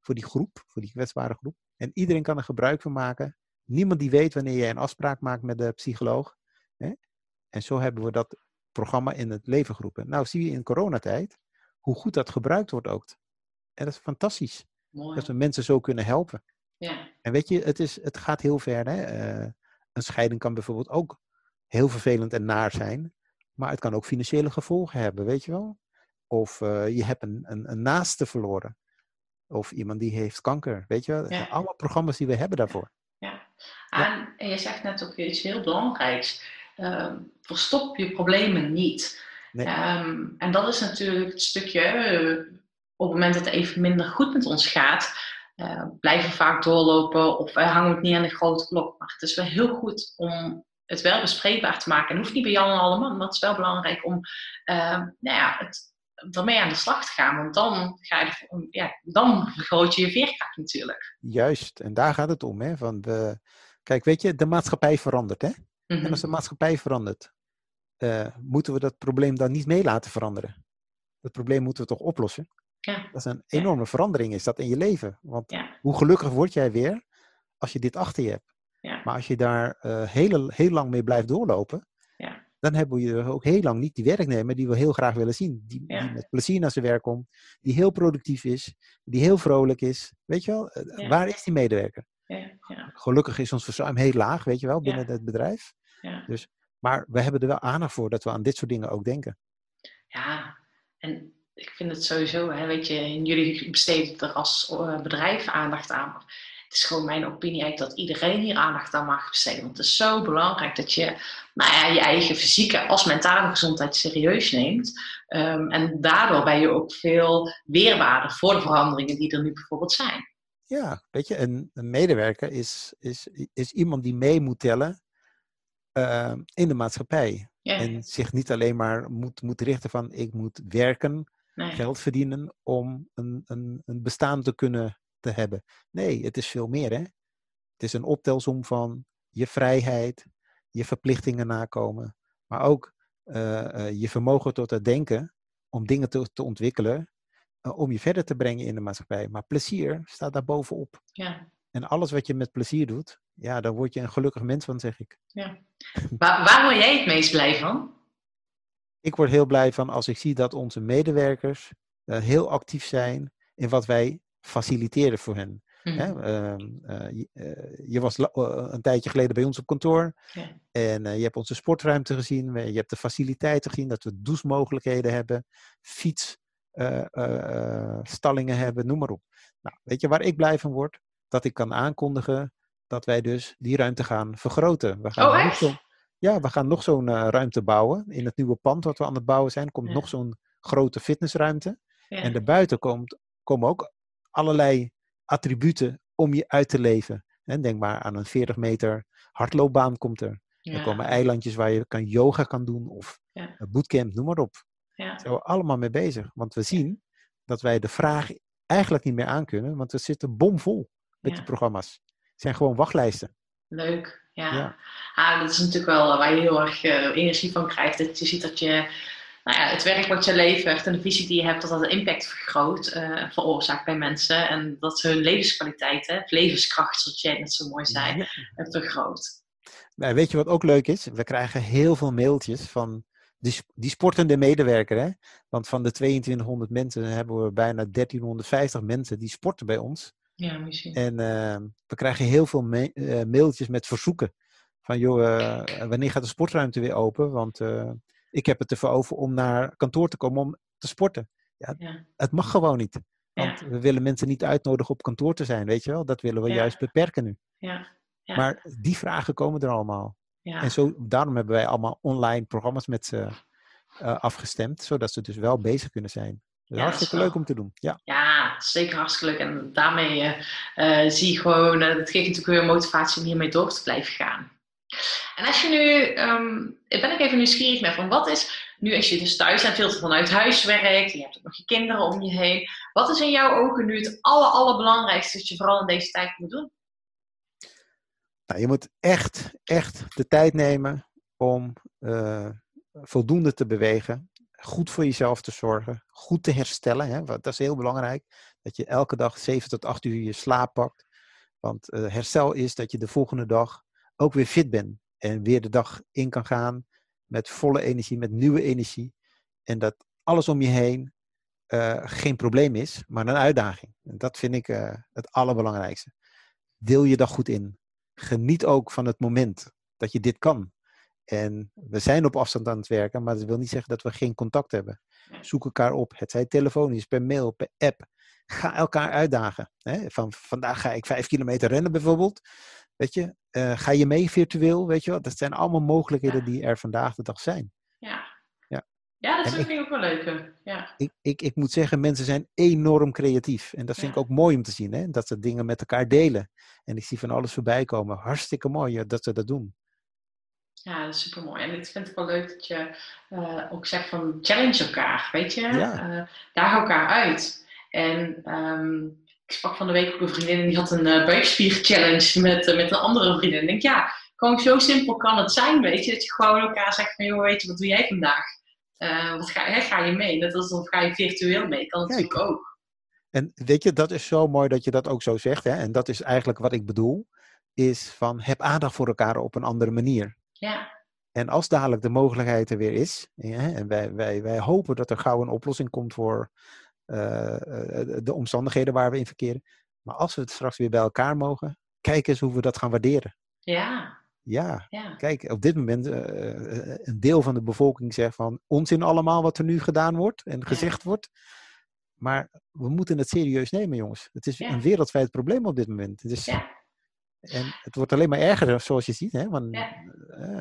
voor die groep, voor die kwetsbare groep. En iedereen kan er gebruik van maken. Niemand die weet wanneer jij een afspraak maakt met de psycholoog. Hè? En zo hebben we dat programma in het leven geroepen. Nou zie je in coronatijd hoe goed dat gebruikt wordt ook. En dat is fantastisch. mooi. Dat we mensen zo kunnen helpen. Ja, En weet je, het, is, het gaat heel ver. Hè? Eh, een scheiding kan bijvoorbeeld ook heel vervelend en naar zijn. Maar het kan ook financiële gevolgen hebben, weet je wel? Of eh, je hebt een, een, een naaste verloren. Of iemand die heeft kanker, weet je wel? Ja. allemaal programma's die we hebben daarvoor. En, je zegt net ook iets heel belangrijks. Ehm, verstop je problemen niet. Nee. Ehm, en dat is natuurlijk het stukje, eh, op het moment dat het even minder goed met ons gaat, eh, blijven we vaak doorlopen of eh, hangen we het niet aan de grote klok. Maar het is wel heel goed om het wel bespreekbaar te maken. En hoeft niet bij Jan en Alleman, maar het is wel belangrijk om ehm, nou ja, het, ermee aan de slag te gaan. Want dan, ga je, ja, dan vergroot je je veerkracht natuurlijk. Juist, en daar gaat het om. Hè? Van we, kijk, weet je, de maatschappij verandert. Hè? Mhm. En als de maatschappij verandert, eh, moeten we dat probleem dan niet mee laten veranderen. Dat probleem moeten we toch oplossen? Ja. Dat is een Ja. enorme verandering is dat in je leven. Want Ja. hoe gelukkig word jij weer als je dit achter je hebt? Ja. Maar als je daar eh, heel, heel lang mee blijft doorlopen, Ja. dan hebben we je ook heel lang niet die werknemer die we heel graag willen zien. Die, Ja. die met plezier naar zijn werk komt, die heel productief is, die heel vrolijk is. Weet je wel, eh, Ja. waar is die medewerker? Ja, ja, Gelukkig is ons verzuim heel laag, weet je wel, binnen het bedrijf. ja. Dus, maar we hebben er wel aandacht voor dat we aan dit soort dingen ook denken. Ja, en ik vind het sowieso, hè, weet je, jullie besteden er als eh, bedrijf aandacht aan. Maar het is gewoon mijn opinie eigenlijk dat iedereen hier aandacht aan mag besteden. Want het is zo belangrijk dat je nou ja, je eigen fysieke als mentale gezondheid serieus neemt. Ehm, en daardoor ben je ook veel weerbaarder voor de veranderingen die er nu bijvoorbeeld zijn. Ja, weet je, een, een medewerker is, is, is iemand die mee moet tellen eh, in de maatschappij. Ja, En zich niet alleen maar moet, moet richten van ik moet werken, nee, geld verdienen om een, een, een bestaan te kunnen te hebben. Nee, het is veel meer hè. Het is een optelsom van je vrijheid, je verplichtingen nakomen, maar ook eh, eh, je vermogen tot het denken om dingen te, te ontwikkelen, eh, om je verder te brengen in de maatschappij. Maar plezier staat daar bovenop. ja, En alles wat je met plezier doet, ja, daar word je een gelukkig mens van, zeg ik. ja. Waar, waar word jij het meest blij van? Ik word heel blij van als ik zie dat onze medewerkers eh, heel actief zijn in wat wij faciliteren voor hen. Mhm. Hè? Ehm, eh, je, was een tijdje geleden bij ons op kantoor en je hebt onze sportruimte gezien, je hebt de faciliteiten gezien, dat we douchemogelijkheden hebben, fietsstallingen hebben, noem maar op. Nou, weet je waar ik blij van word? Dat ik kan aankondigen dat wij dus die ruimte gaan vergroten. We gaan Oh, nog echt? ja, we gaan nog zo'n eh, ruimte bouwen. In het nieuwe pand wat we aan het bouwen zijn, komt Ja. nog zo'n grote fitnessruimte. Ja. En daarbuiten komt, komen ook allerlei attributen om je uit te leven. Denk maar aan een 40 meter hardloopbaan komt er. Er komen eilandjes waar je kan yoga kan doen of bootcamp, noem maar op. Ja. Daar zijn we allemaal mee bezig. Want we zien dat wij de vraag eigenlijk niet meer aankunnen, want we zitten bomvol met Ja. die programma's. Het zijn gewoon wachtlijsten. Leuk, ja. Ja. Ah, dat is natuurlijk wel waar je heel erg eh, energie van krijgt. Dat je ziet dat je nou ja, het werk wat je levert en de visie die je hebt, dat dat een impact vergroot, eh, veroorzaakt bij mensen. En dat hun levenskwaliteit, hè, of levenskracht, zoals jij net zo mooi zei, Ja. eh, vergroot. Nou, weet je wat ook leuk is? We krijgen heel veel mailtjes van die, die sportende medewerker. Hè? Want van de 2200 mensen hebben we bijna 1350 mensen die sporten bij ons. Ja, misschien. En eh, we krijgen heel veel ma- eh, mailtjes met verzoeken. Van joh, eh, wanneer gaat de sportruimte weer open? Want ik heb het ervoor over om naar kantoor te komen om te sporten. Ja, Ja. Het mag gewoon niet. Ja. Want we willen mensen niet uitnodigen op kantoor te zijn, weet je wel? Dat willen we Ja. juist beperken nu. Ja. Ja. Maar die vragen komen er allemaal. Ja. En zo, daarom hebben wij allemaal online programma's met ze eh, afgestemd, zodat ze dus wel bezig kunnen zijn. Dat is Ja, hartstikke leuk om te doen. Ja, Ja, zeker hartstikke leuk. En daarmee eh, eh, zie je gewoon, dat geeft natuurlijk weer motivatie om hiermee door te blijven gaan. En als je nu, ik ben ik even nieuwsgierig naar van wat is, nu als je dus thuis bent, veel vanuit huis werkt, je hebt ook nog je kinderen om je heen. Wat is in jouw ogen nu het aller, allerbelangrijkste dat je vooral in deze tijd moet doen? Nou, je moet echt, echt de tijd nemen om eh, voldoende te bewegen, goed voor jezelf te zorgen, goed te herstellen. Hè? Dat is heel belangrijk, dat je elke dag 7 tot 8 uur je slaap pakt. Want eh, herstel is dat je de volgende dag ook weer fit bent en weer de dag in kan gaan met volle energie, met nieuwe energie. En dat alles om je heen eh, geen probleem is, maar een uitdaging. En dat vind ik het allerbelangrijkste. Deel je dag goed in. Geniet ook van het moment dat je dit kan. En we zijn op afstand aan het werken, maar dat wil niet zeggen dat we geen contact hebben. Zoek elkaar op. Het zij telefonisch, per mail, per app. Ga elkaar uitdagen. Hè? Van vandaag ga ik vijf kilometer rennen bijvoorbeeld. Weet je, Eh, ga je mee virtueel? Weet je wel? Dat zijn allemaal mogelijkheden die er vandaag de dag zijn. Ja, dat vind ik ook wel leuk. Ja. ik, ik, ik moet zeggen, mensen zijn enorm creatief. En dat vind Ja. ik ook mooi om te zien, hè? dat ze dingen met elkaar delen. En ik zie van alles voorbij komen. Hartstikke mooi dat ze dat doen. Ja, dat is super mooi. En ik vind het wel leuk dat je eh, ook zegt van challenge elkaar, weet je? Ja. Eh, daag elkaar uit. En ehm, ik sprak van de week ook een vriendin en die had een eh buikspier challenge met, met een andere vriendin. En ik denk, ja, gewoon zo simpel kan het zijn, weet je? Dat je gewoon elkaar zegt van, joh, weet je, wat doe jij vandaag? Eh, wat ga, hè, ga je mee? Net als of ga je virtueel mee, kan natuurlijk ook. En weet je, dat is zo mooi dat je dat ook zo zegt. Hè? En dat is eigenlijk wat ik bedoel. Is van, heb aandacht voor elkaar op een andere manier. Ja, En als dadelijk de mogelijkheid er weer is, ja, en wij, wij, wij hopen dat er gauw een oplossing komt voor eh, eh, de omstandigheden waar we in verkeren. Maar als we het straks weer bij elkaar mogen, kijk eens hoe we dat gaan waarderen. Ja, Ja, ja. kijk, op dit moment eh, een deel van de bevolking zegt van onzin allemaal wat er nu gedaan wordt en gezegd wordt. Maar we moeten het serieus nemen, jongens. Het is een wereldwijd probleem op dit moment. En het wordt alleen maar erger, zoals je ziet. Hè? Want Ja.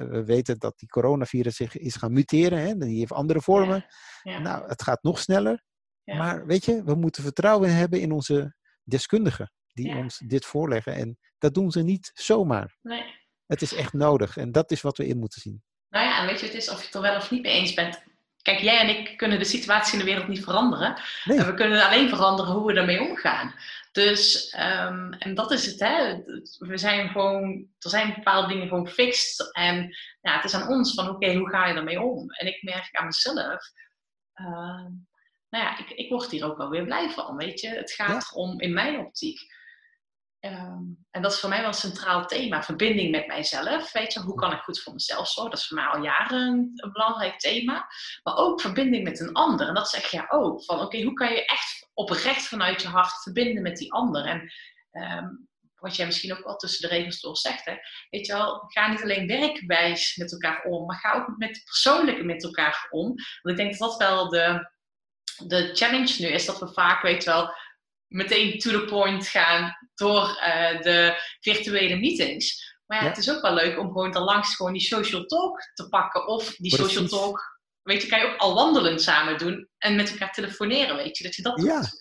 we weten dat die coronavirus zich is gaan muteren. Hè? Die heeft andere vormen. Ja. Nou, het gaat nog sneller. Maar weet je, we moeten vertrouwen hebben in onze deskundigen die ons dit voorleggen. En dat doen ze niet zomaar. Nee. Het is echt nodig. En dat is wat we in moeten zien. Nou ja, en weet je, het is of je het er wel of niet mee eens bent. Kijk, jij en ik kunnen de situatie in de wereld niet veranderen. Nee. En we kunnen alleen veranderen hoe we ermee omgaan. Dus, ehm, en dat is het, hè. We zijn gewoon, er zijn bepaalde dingen gewoon fixed. En ja, het is aan ons van, oké, hoe ga je ermee om? En ik merk aan mezelf, ehm, nou ja, ik, ik word hier ook wel weer blij van, weet je. Het gaat erom, in mijn optiek, Ehm, en dat is voor mij wel een centraal thema, verbinding met mijzelf. Weet je, hoe kan ik goed voor mezelf zorgen? Dat is voor mij al jaren een, belangrijk thema. Maar ook verbinding met een ander. En dat zeg jij ook. Van oké, hoe kan je echt oprecht vanuit je hart verbinden met die ander? En ehm, wat jij misschien ook wel tussen de regels door zegt. Hè? Weet je wel, ga niet alleen werkwijs met elkaar om, maar ga ook met persoonlijke met elkaar om. Want ik denk dat dat wel de, de challenge nu is. Dat we vaak, weet je wel, meteen to the point gaan door eh, de virtuele meetings. Maar ja, Ja. het is ook wel leuk om gewoon langs gewoon die social talk te pakken. Of die social talk, weet je, kan je ook al wandelend samen doen. En met elkaar telefoneren, weet je, dat je dat Ja. doet.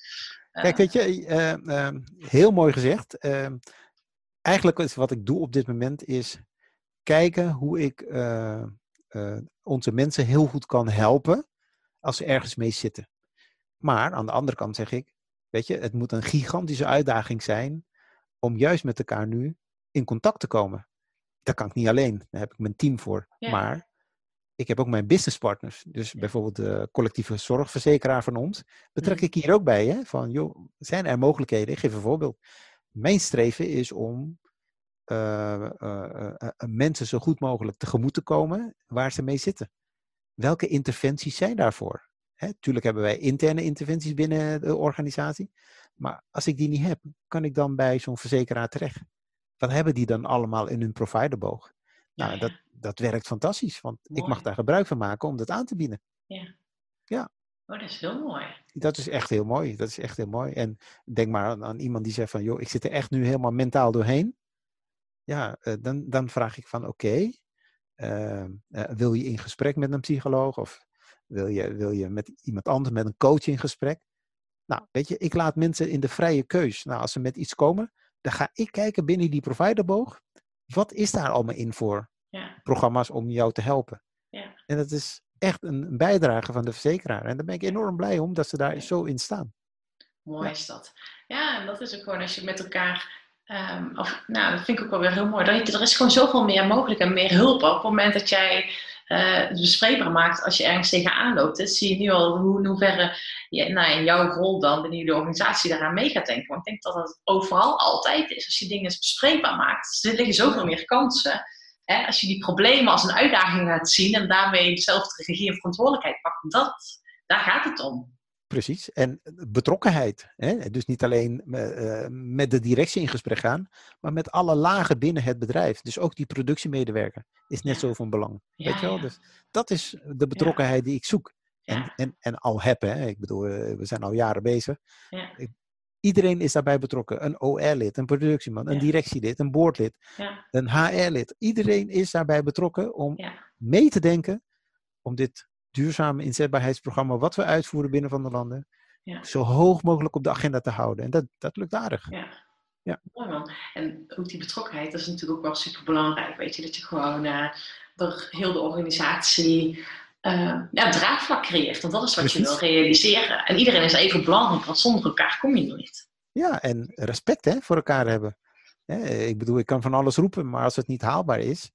Eh, Kijk, weet je, eh, eh, heel mooi gezegd. Eh, eigenlijk is wat ik doe op dit moment is kijken hoe ik onze mensen heel goed kan helpen als ze ergens mee zitten. Maar aan de andere kant zeg ik, weet je, het moet een gigantische uitdaging zijn om juist met elkaar nu in contact te komen. Dat kan ik niet alleen, daar heb ik mijn team voor. Ja. Maar ik heb ook mijn businesspartners. Dus bijvoorbeeld de collectieve zorgverzekeraar van ons. Betrek Mhm. ik hier ook bij. Hè? Van, joh, zijn er mogelijkheden? Ik geef een voorbeeld. Mijn streven is om eh, eh, eh, mensen zo goed mogelijk tegemoet te komen waar ze mee zitten. Welke interventies zijn daarvoor? Hè, tuurlijk hebben wij interne interventies binnen de organisatie. Maar als ik die niet heb, kan ik dan bij zo'n verzekeraar terecht? Wat hebben die dan allemaal in hun providerboog? Nou, ja, dat, dat werkt fantastisch, want ik mag daar gebruik van maken om dat aan te bieden. Oh, dat is heel mooi. Dat is echt heel mooi. Dat is echt heel mooi. En denk maar aan, aan iemand die zegt van, joh, ik zit er echt nu helemaal mentaal doorheen. Ja, eh, dan, dan vraag ik van, oké, eh, eh, wil je in gesprek met een psycholoog of wil je, wil je met iemand anders, met een coach in gesprek? Nou, weet je, ik laat mensen in de vrije keus. Nou, als ze met iets komen, dan ga ik kijken binnen die providerboog. Wat is daar allemaal in voor Ja, programma's om jou te helpen? ja. En dat is echt een bijdrage van de verzekeraar. En daar ben ik enorm blij om dat ze daar zo in staan. Mooi is dat. Ja, en dat is ook gewoon als je met elkaar. ehm, of, nou, dat vind ik ook wel weer heel mooi. Dat je, er is gewoon zoveel meer mogelijk en meer hulp. Op het moment dat jij het bespreekbaar maakt als je ergens tegenaan loopt. Dus zie je nu al hoe, in hoeverre je, nou, in jouw rol dan binnen de organisatie daaraan mee gaat denken. Want ik denk dat dat overal altijd is. Als je dingen bespreekbaar maakt, er liggen zoveel meer kansen. Hè, als je die problemen als een uitdaging gaat zien en daarmee zelf de regie en verantwoordelijkheid pakt, dat, daar gaat het om. Precies. En betrokkenheid. Hè? Dus niet alleen eh, eh, met de directie in gesprek gaan, maar met alle lagen binnen het bedrijf. Dus ook die productiemedewerker is net Ja. zo van belang. Ja, Weet je wel? ja. Dus dat is de betrokkenheid die ik zoek. En, en, en al heb, hè? ik bedoel, eh, we zijn al jaren bezig. Iedereen is daarbij betrokken. Een OR-lid, een productieman, een directielid, een boordlid, een HR-lid. Iedereen is daarbij betrokken om mee te denken om dit duurzame inzetbaarheidsprogramma wat we uitvoeren binnen van de landen Ja. zo hoog mogelijk op de agenda te houden. En dat, dat lukt aardig. ja. Ja. Mooi man. En ook die betrokkenheid, dat is natuurlijk ook wel super belangrijk. Weet je, dat je gewoon eh door heel de organisatie eh, ja, draagvlak creëert. Want dat is wat je wil realiseren. En iedereen is even belangrijk, want zonder elkaar kom je nooit. Ja, en respect hè, voor elkaar hebben. Hè, ik bedoel, ik kan van alles roepen, maar als het niet haalbaar is,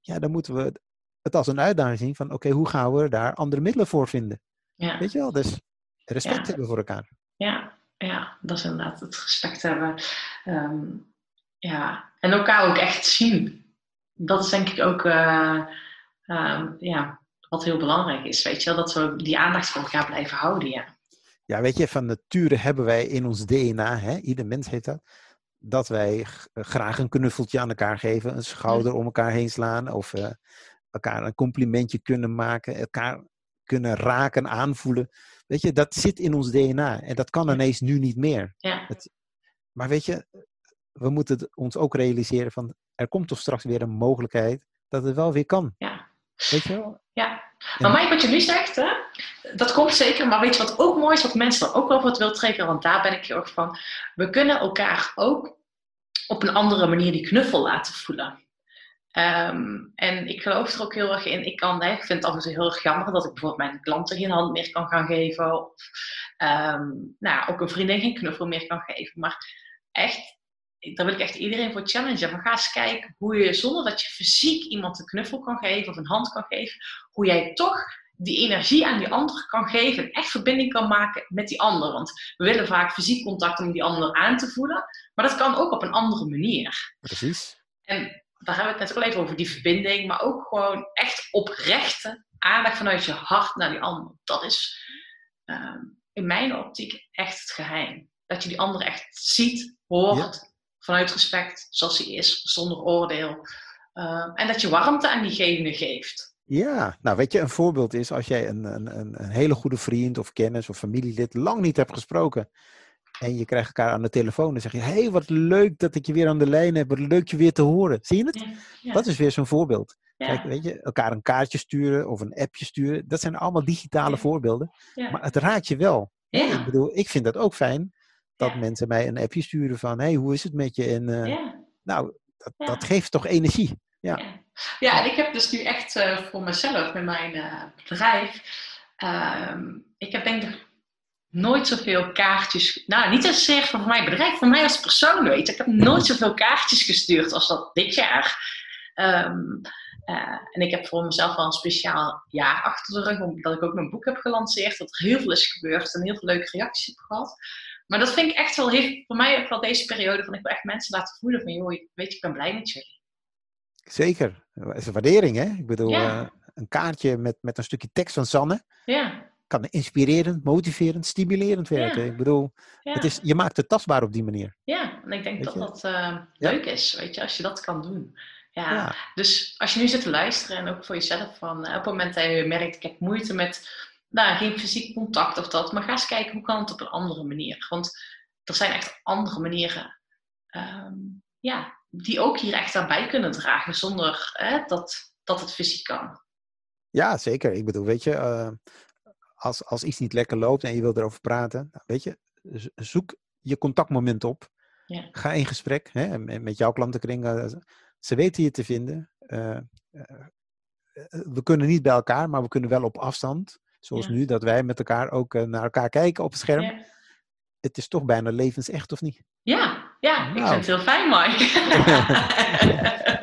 ja, dan moeten we het als een uitdaging zien van oké, hoe gaan we daar andere middelen voor vinden? Ja, Weet je wel, dus respect Ja. hebben voor elkaar. ja, ja, dat is inderdaad het respect hebben. Ehm, ja, en elkaar ook echt zien. Dat is denk ik ook eh, ehm, ja, wat heel belangrijk is. Weet je wel, dat we die aandacht voor elkaar blijven houden. Ja. Ja, weet je, van nature hebben wij in ons DNA, hè, ieder mens heeft dat, dat wij graag een knuffeltje aan elkaar geven, een schouder om elkaar heen slaan of eh, elkaar een complimentje kunnen maken, elkaar kunnen raken, aanvoelen. Weet je, dat zit in ons DNA en dat kan ineens nu niet meer. Ja, Maar weet je, we moeten het ons ook realiseren van er komt toch straks weer een mogelijkheid dat het wel weer kan. ja. Weet je wel? Ja, maar Mike, wat je nu zegt, hè, dat komt zeker. Maar weet je wat ook mooi is, wat mensen dan ook wel wat wil trekken, want daar ben ik heel erg van. We kunnen elkaar ook op een andere manier die knuffel laten voelen. Ehm, en ik geloof er ook heel erg in. Ik, kan, hè, ik vind het af en toe heel erg jammer dat ik bijvoorbeeld mijn klanten geen hand meer kan gaan geven. Of ehm, nou, ja, ook een vriendin geen knuffel meer kan geven. Maar echt, daar wil ik echt iedereen voor challengen. Van ga eens kijken hoe je zonder dat je fysiek iemand een knuffel kan geven of een hand kan geven, hoe jij toch die energie aan die ander kan geven en echt verbinding kan maken met die ander. Want we willen vaak fysiek contact om die ander aan te voelen, maar dat kan ook op een andere manier. Precies. En daar hebben we het net ook al even over, die verbinding, maar ook gewoon echt oprechte aandacht vanuit je hart naar die ander. Dat is ehm, in mijn optiek echt het geheim. Dat je die ander echt ziet, hoort, vanuit respect, zoals hij is, zonder oordeel. Ehm, en dat je warmte aan diegene geeft. Ja, nou weet je, een voorbeeld is als jij een, een, een, een hele goede vriend of kennis of familielid lang niet hebt gesproken. En je krijgt elkaar aan de telefoon en zeg je, hé, hey, wat leuk dat ik je weer aan de lijn heb, wat leuk je weer te horen. Zie je het? Ja, ja, Dat is weer zo'n voorbeeld. ja, Kijk, weet je, elkaar een kaartje sturen of een appje sturen, dat zijn allemaal digitale voorbeelden. Maar het raakt je wel. Ik bedoel, ik vind dat ook fijn dat mensen mij een appje sturen van, hé, hey, hoe is het met je? En eh, nou, dat, dat geeft toch energie. Ja. Ja. ja, en ik heb dus nu echt eh, voor mezelf met mijn eh, bedrijf. ehm, ik heb denk ik nooit zoveel kaartjes. Nou, niet zozeer voor mijn bedrijf, voor mij als persoon, weet. Ik heb nooit zoveel kaartjes gestuurd als dat dit jaar. Ehm, eh, en ik heb voor mezelf wel een speciaal jaar achter de rug, omdat ik ook mijn boek heb gelanceerd. Dat er heel veel is gebeurd en heel veel leuke reacties heb gehad. Maar dat vind ik echt wel, heeft voor mij ook wel deze periode van ik wil echt mensen laten voelen van, joh, weet je, ik ben blij met jullie. Zeker. Dat is een waardering, hè? Ik bedoel, Ja. eh, een kaartje met, met een stukje tekst van Sanne Ja, kan inspirerend, motiverend, stimulerend werken. Ja. Ik bedoel, ja. het is, je maakt het tastbaar op die manier. Ja, en ik denk Weet dat je? dat eh, leuk is, weet je, als je dat kan doen. Ja. Ja. Dus als je nu zit te luisteren en ook voor jezelf van, eh, op het moment dat je merkt, ik heb moeite met, nou, geen fysiek contact of dat, maar ga eens kijken hoe kan het op een andere manier. Want er zijn echt andere manieren, ehm, ja, die ook hier echt aan bij kunnen dragen zonder hè, dat, dat het fysiek kan. Ja, zeker. Ik bedoel, weet je, eh, als, als iets niet lekker loopt en je wil erover praten, nou, weet je, zoek je contactmoment op. Ja. Ga in gesprek hè, met jouw klantenkring. eh, ze weten je te vinden. Eh, eh, we kunnen niet bij elkaar, maar we kunnen wel op afstand. Zoals Ja. nu, dat wij met elkaar ook naar elkaar kijken op het scherm. Ja, Het is toch bijna levensecht, of niet? ja, ja ik Nou. vind het heel fijn, Mike.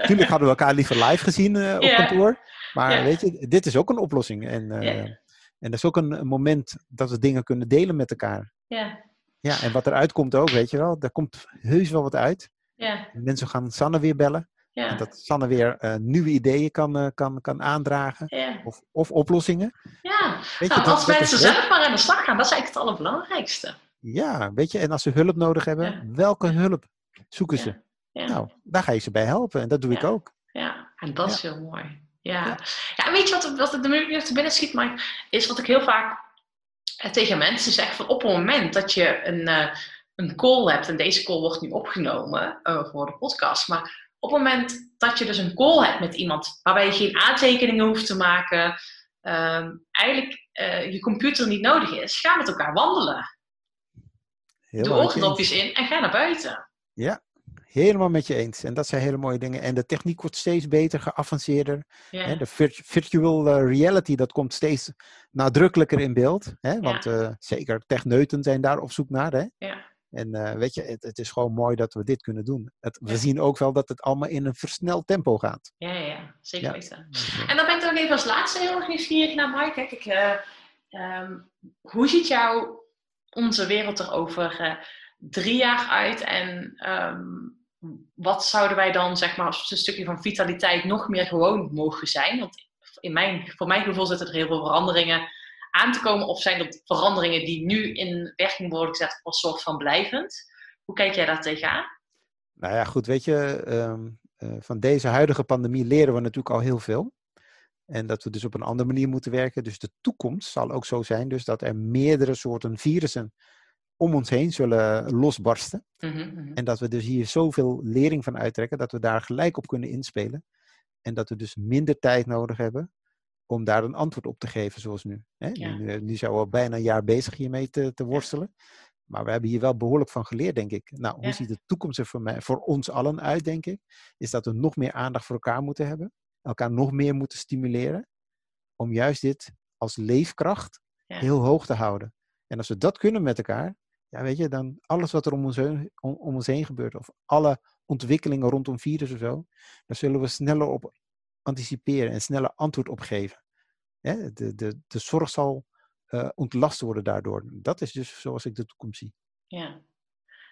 Tuurlijk hadden we elkaar liever live gezien op kantoor. Maar weet je, dit is ook een oplossing. En, Ja. En dat is ook een, moment dat we dingen kunnen delen met elkaar. ja, Ja, en wat eruit komt ook, weet je wel. Daar komt heus wel wat uit. ja, Mensen gaan Sanne weer bellen. En ja, dat Sanne weer eh, nieuwe ideeën kan, eh, kan, kan aandragen. ja. Of, of oplossingen. ja. Weet Nou, je, dat- als mensen zelf maar aan de slag gaan, dat is eigenlijk het allerbelangrijkste. Ja, weet je. En als ze hulp nodig hebben, Ja. welke hulp zoeken ze? Ja, Nou, daar ga je ze bij helpen. En dat doe ik ook. ja. en dat is heel mooi. Ja. Ja. weet je wat, wat de nu te binnen schiet, maar is wat ik heel vaak eh, tegen mensen zeg, van op het moment dat je een, eh, een call hebt, en deze call wordt nu opgenomen eh, voor de podcast, maar op het moment dat je dus een call hebt met iemand waarbij je geen aantekeningen hoeft te maken, ehm, eigenlijk je computer niet nodig is, ga met elkaar wandelen. Doe oordopjes eens. in en ga naar buiten. Ja, helemaal met je eens. En dat zijn hele mooie dingen. En de techniek wordt steeds beter, geavanceerder. Ja. De virt- virtual eh, reality, dat komt steeds nadrukkelijker in beeld. Hè? Want eh, zeker techneuten zijn daar op zoek naar. Hè? Ja. En eh, weet je, het, het is gewoon mooi dat we dit kunnen doen. Het, we zien ook wel dat het allemaal in een versneld tempo gaat. Ja, ja, zeker weten. Dus, En dan ben ik ook even als laatste heel erg nieuwsgierig naar Mike. Kijk, ik, ehm, hoe ziet jou onze wereld er over drie jaar uit? En ehm, wat zouden wij dan, zeg maar, als een stukje van vitaliteit nog meer gewoon mogen zijn? Want in mijn, voor mijn gevoel zitten er heel veel veranderingen aan te komen. Of zijn dat veranderingen die nu in werking worden gezet als soort van blijvend? Hoe kijk jij daar tegenaan? Nou ja, goed, weet je, ehm, eh, van deze huidige pandemie leren we natuurlijk al heel veel. En dat we dus op een andere manier moeten werken. Dus de toekomst zal ook zo zijn, dus dat er meerdere soorten virussen om ons heen zullen losbarsten. Mhm, mhm. En dat we dus hier zoveel lering van uittrekken, dat we daar gelijk op kunnen inspelen. En dat we dus minder tijd nodig hebben om daar een antwoord op te geven, zoals nu. Hè? Ja. Nu, nu zijn we al bijna een jaar bezig hiermee te, te worstelen. Maar we hebben hier wel behoorlijk van geleerd, denk ik. Nou, hoe Ja. ziet de toekomst er voor, mij, voor ons allen uit, denk ik? Is dat we nog meer aandacht voor elkaar moeten hebben. Elkaar nog meer moeten stimuleren. Om juist dit als leefkracht Ja. heel hoog te houden. En als we dat kunnen met elkaar, ja, weet je, dan alles wat er om ons heen, om, ons heen gebeurt, of alle ontwikkelingen rondom virus of zo, daar zullen we sneller op anticiperen en sneller antwoord op geven. De, de, de zorg zal eh, ontlast worden daardoor. Dat is dus zoals ik de toekomst zie. Ja.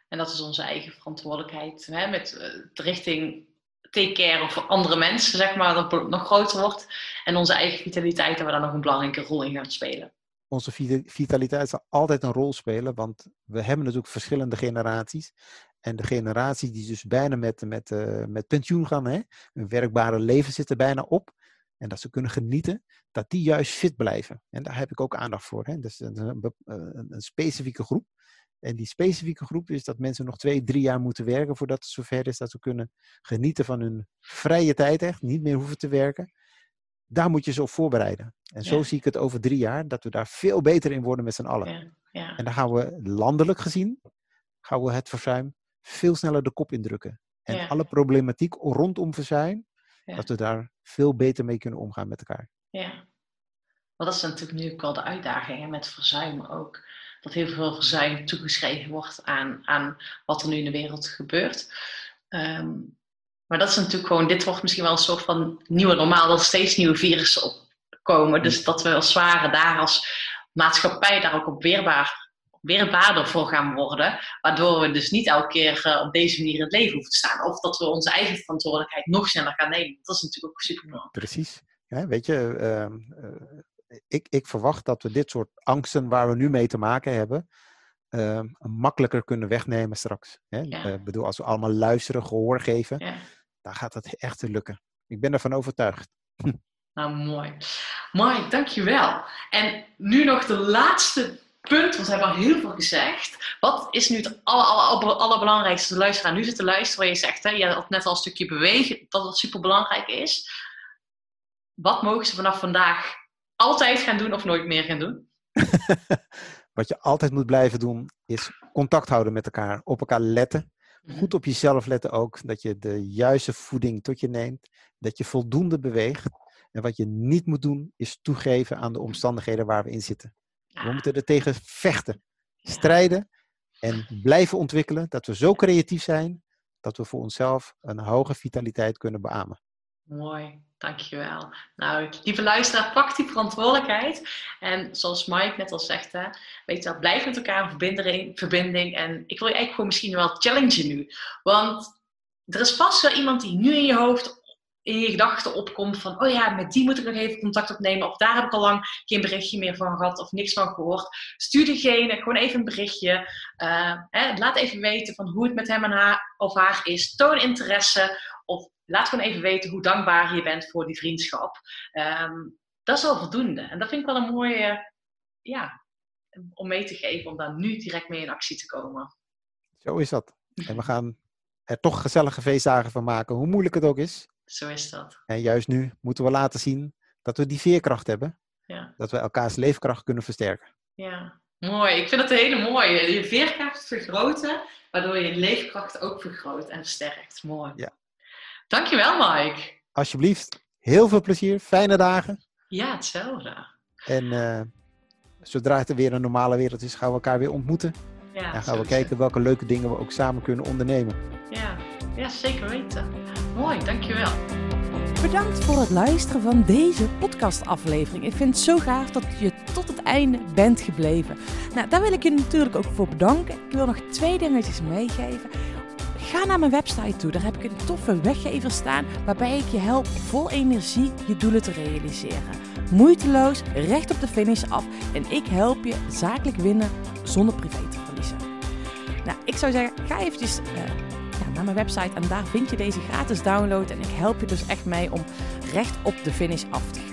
En dat is onze eigen verantwoordelijkheid. Hè? Met eh, richting take care voor andere mensen, zeg maar, dat het nog groter wordt. En onze eigen vitaliteit, dat we daar nog een belangrijke rol in gaan spelen. Onze vita- vitaliteit zal altijd een rol spelen, want we hebben natuurlijk verschillende generaties. En de generatie die dus bijna met, met, eh, met pensioen gaan, hè, hun werkbare leven zit er bijna op. En dat ze kunnen genieten, dat die juist fit blijven. En daar heb ik ook aandacht voor. Hè. Is een, eh, een, een specifieke groep. En die specifieke groep is dat mensen nog twee, drie jaar moeten werken voordat het zover is dat ze kunnen genieten van hun vrije tijd echt, niet meer hoeven te werken. Daar moet je ze op voorbereiden. En zo Ja. zie ik het over drie jaar, dat we daar veel beter in worden met z'n allen. Ja, ja, En dan gaan we landelijk gezien, gaan we het verzuim veel sneller de kop indrukken. En alle problematiek rondom verzuim, dat we daar veel beter mee kunnen omgaan met elkaar. ja. Want dat is natuurlijk nu ook wel de uitdaging hè, met verzuim ook. Dat heel veel verzuim toegeschreven wordt aan, aan wat er nu in de wereld gebeurt. Ehm, maar dat is natuurlijk gewoon, dit wordt misschien wel een soort van nieuwe normaal, dat er steeds nieuwe virussen opkomen. Dus dat we als het ware daar als maatschappij daar ook op weerbaar, weerbaarder voor gaan worden. Waardoor we dus niet elke keer eh, op deze manier in het leven hoeven te staan. Of dat we onze eigen verantwoordelijkheid nog sneller gaan nemen. Dat is natuurlijk ook super belangrijk. Precies. Ja, weet je, ehm, eh, ik, ik verwacht dat we dit soort angsten waar we nu mee te maken hebben, ehm, makkelijker kunnen wegnemen straks. Hè? Ja. Eh, Ik bedoel, als we allemaal luisteren, gehoor geven, Ja. Dan gaat dat echt lukken. Ik ben ervan overtuigd. Nou, mooi. Mooi, dankjewel. En nu nog de laatste punt, want we hebben al heel veel gezegd. Wat is nu het aller, aller, aller- allerbelangrijkste de luisteraar nu zit te luisteren? Waar je zegt, hè, je had net al een stukje bewegen, dat het super belangrijk is. Wat mogen ze vanaf vandaag altijd gaan doen of nooit meer gaan doen? Wat je altijd moet blijven doen, is contact houden met elkaar, op elkaar letten. Goed op jezelf letten ook, dat je de juiste voeding tot je neemt, dat je voldoende beweegt. En wat je niet moet doen, is toegeven aan de omstandigheden waar we in zitten. We moeten er tegen vechten, strijden en blijven ontwikkelen, dat we zo creatief zijn, dat we voor onszelf een hoge vitaliteit kunnen beamen. Mooi, dankjewel. Nou, lieve luisteraar, pak die verantwoordelijkheid. En zoals Mike net al zegt, weet je wel, blijf met elkaar in verbinding, verbinding. En ik wil je eigenlijk gewoon misschien wel challengen nu. Want er is vast wel iemand die nu in je hoofd, in je gedachten opkomt van, oh ja, met die moet ik nog even contact opnemen. Of daar heb ik al lang geen berichtje meer van gehad of niks van gehoord. Stuur diegene gewoon even een berichtje. Eh, hè, laat even weten van hoe het met hem en haar of haar is. Toon interesse. Of laat gewoon even weten hoe dankbaar je bent voor die vriendschap. Ehm, dat is al voldoende. En dat vind ik wel een mooie, ja, om mee te geven, om daar nu direct mee in actie te komen. Zo is dat. En we gaan er toch gezellige feestdagen van maken, hoe moeilijk het ook is. Zo is dat. En juist nu moeten we laten zien dat we die veerkracht hebben. Ja. Dat we elkaars leefkracht kunnen versterken. Ja, mooi. Ik vind het een hele mooie. Je veerkracht vergroten, waardoor je leefkracht ook vergroot en versterkt. Mooi. Ja. Dankjewel, Mike. Alsjeblieft, heel veel plezier, fijne dagen. Ja, hetzelfde. En eh, zodra het er weer een normale wereld is, gaan we elkaar weer ontmoeten. Ja, en gaan we kijken welke leuke dingen we ook samen kunnen ondernemen. Ja. ja, zeker weten. Mooi, dankjewel. Bedankt voor het luisteren van deze podcastaflevering. Ik vind het zo gaaf dat je tot het einde bent gebleven. Nou, daar wil ik je natuurlijk ook voor bedanken. Ik wil nog twee dingetjes meegeven. Ga naar mijn website toe. Daar heb ik een toffe weggever staan waarbij ik je help vol energie je doelen te realiseren. Moeiteloos, recht op de finish af en ik help je zakelijk winnen zonder privé te verliezen. Nou, ik zou zeggen, ga eventjes eh, naar mijn website en daar vind je deze gratis download. En ik help je dus echt mee om recht op de finish af te gaan.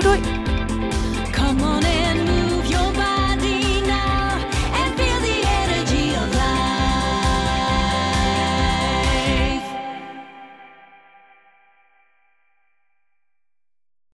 Doei doei! Come on and move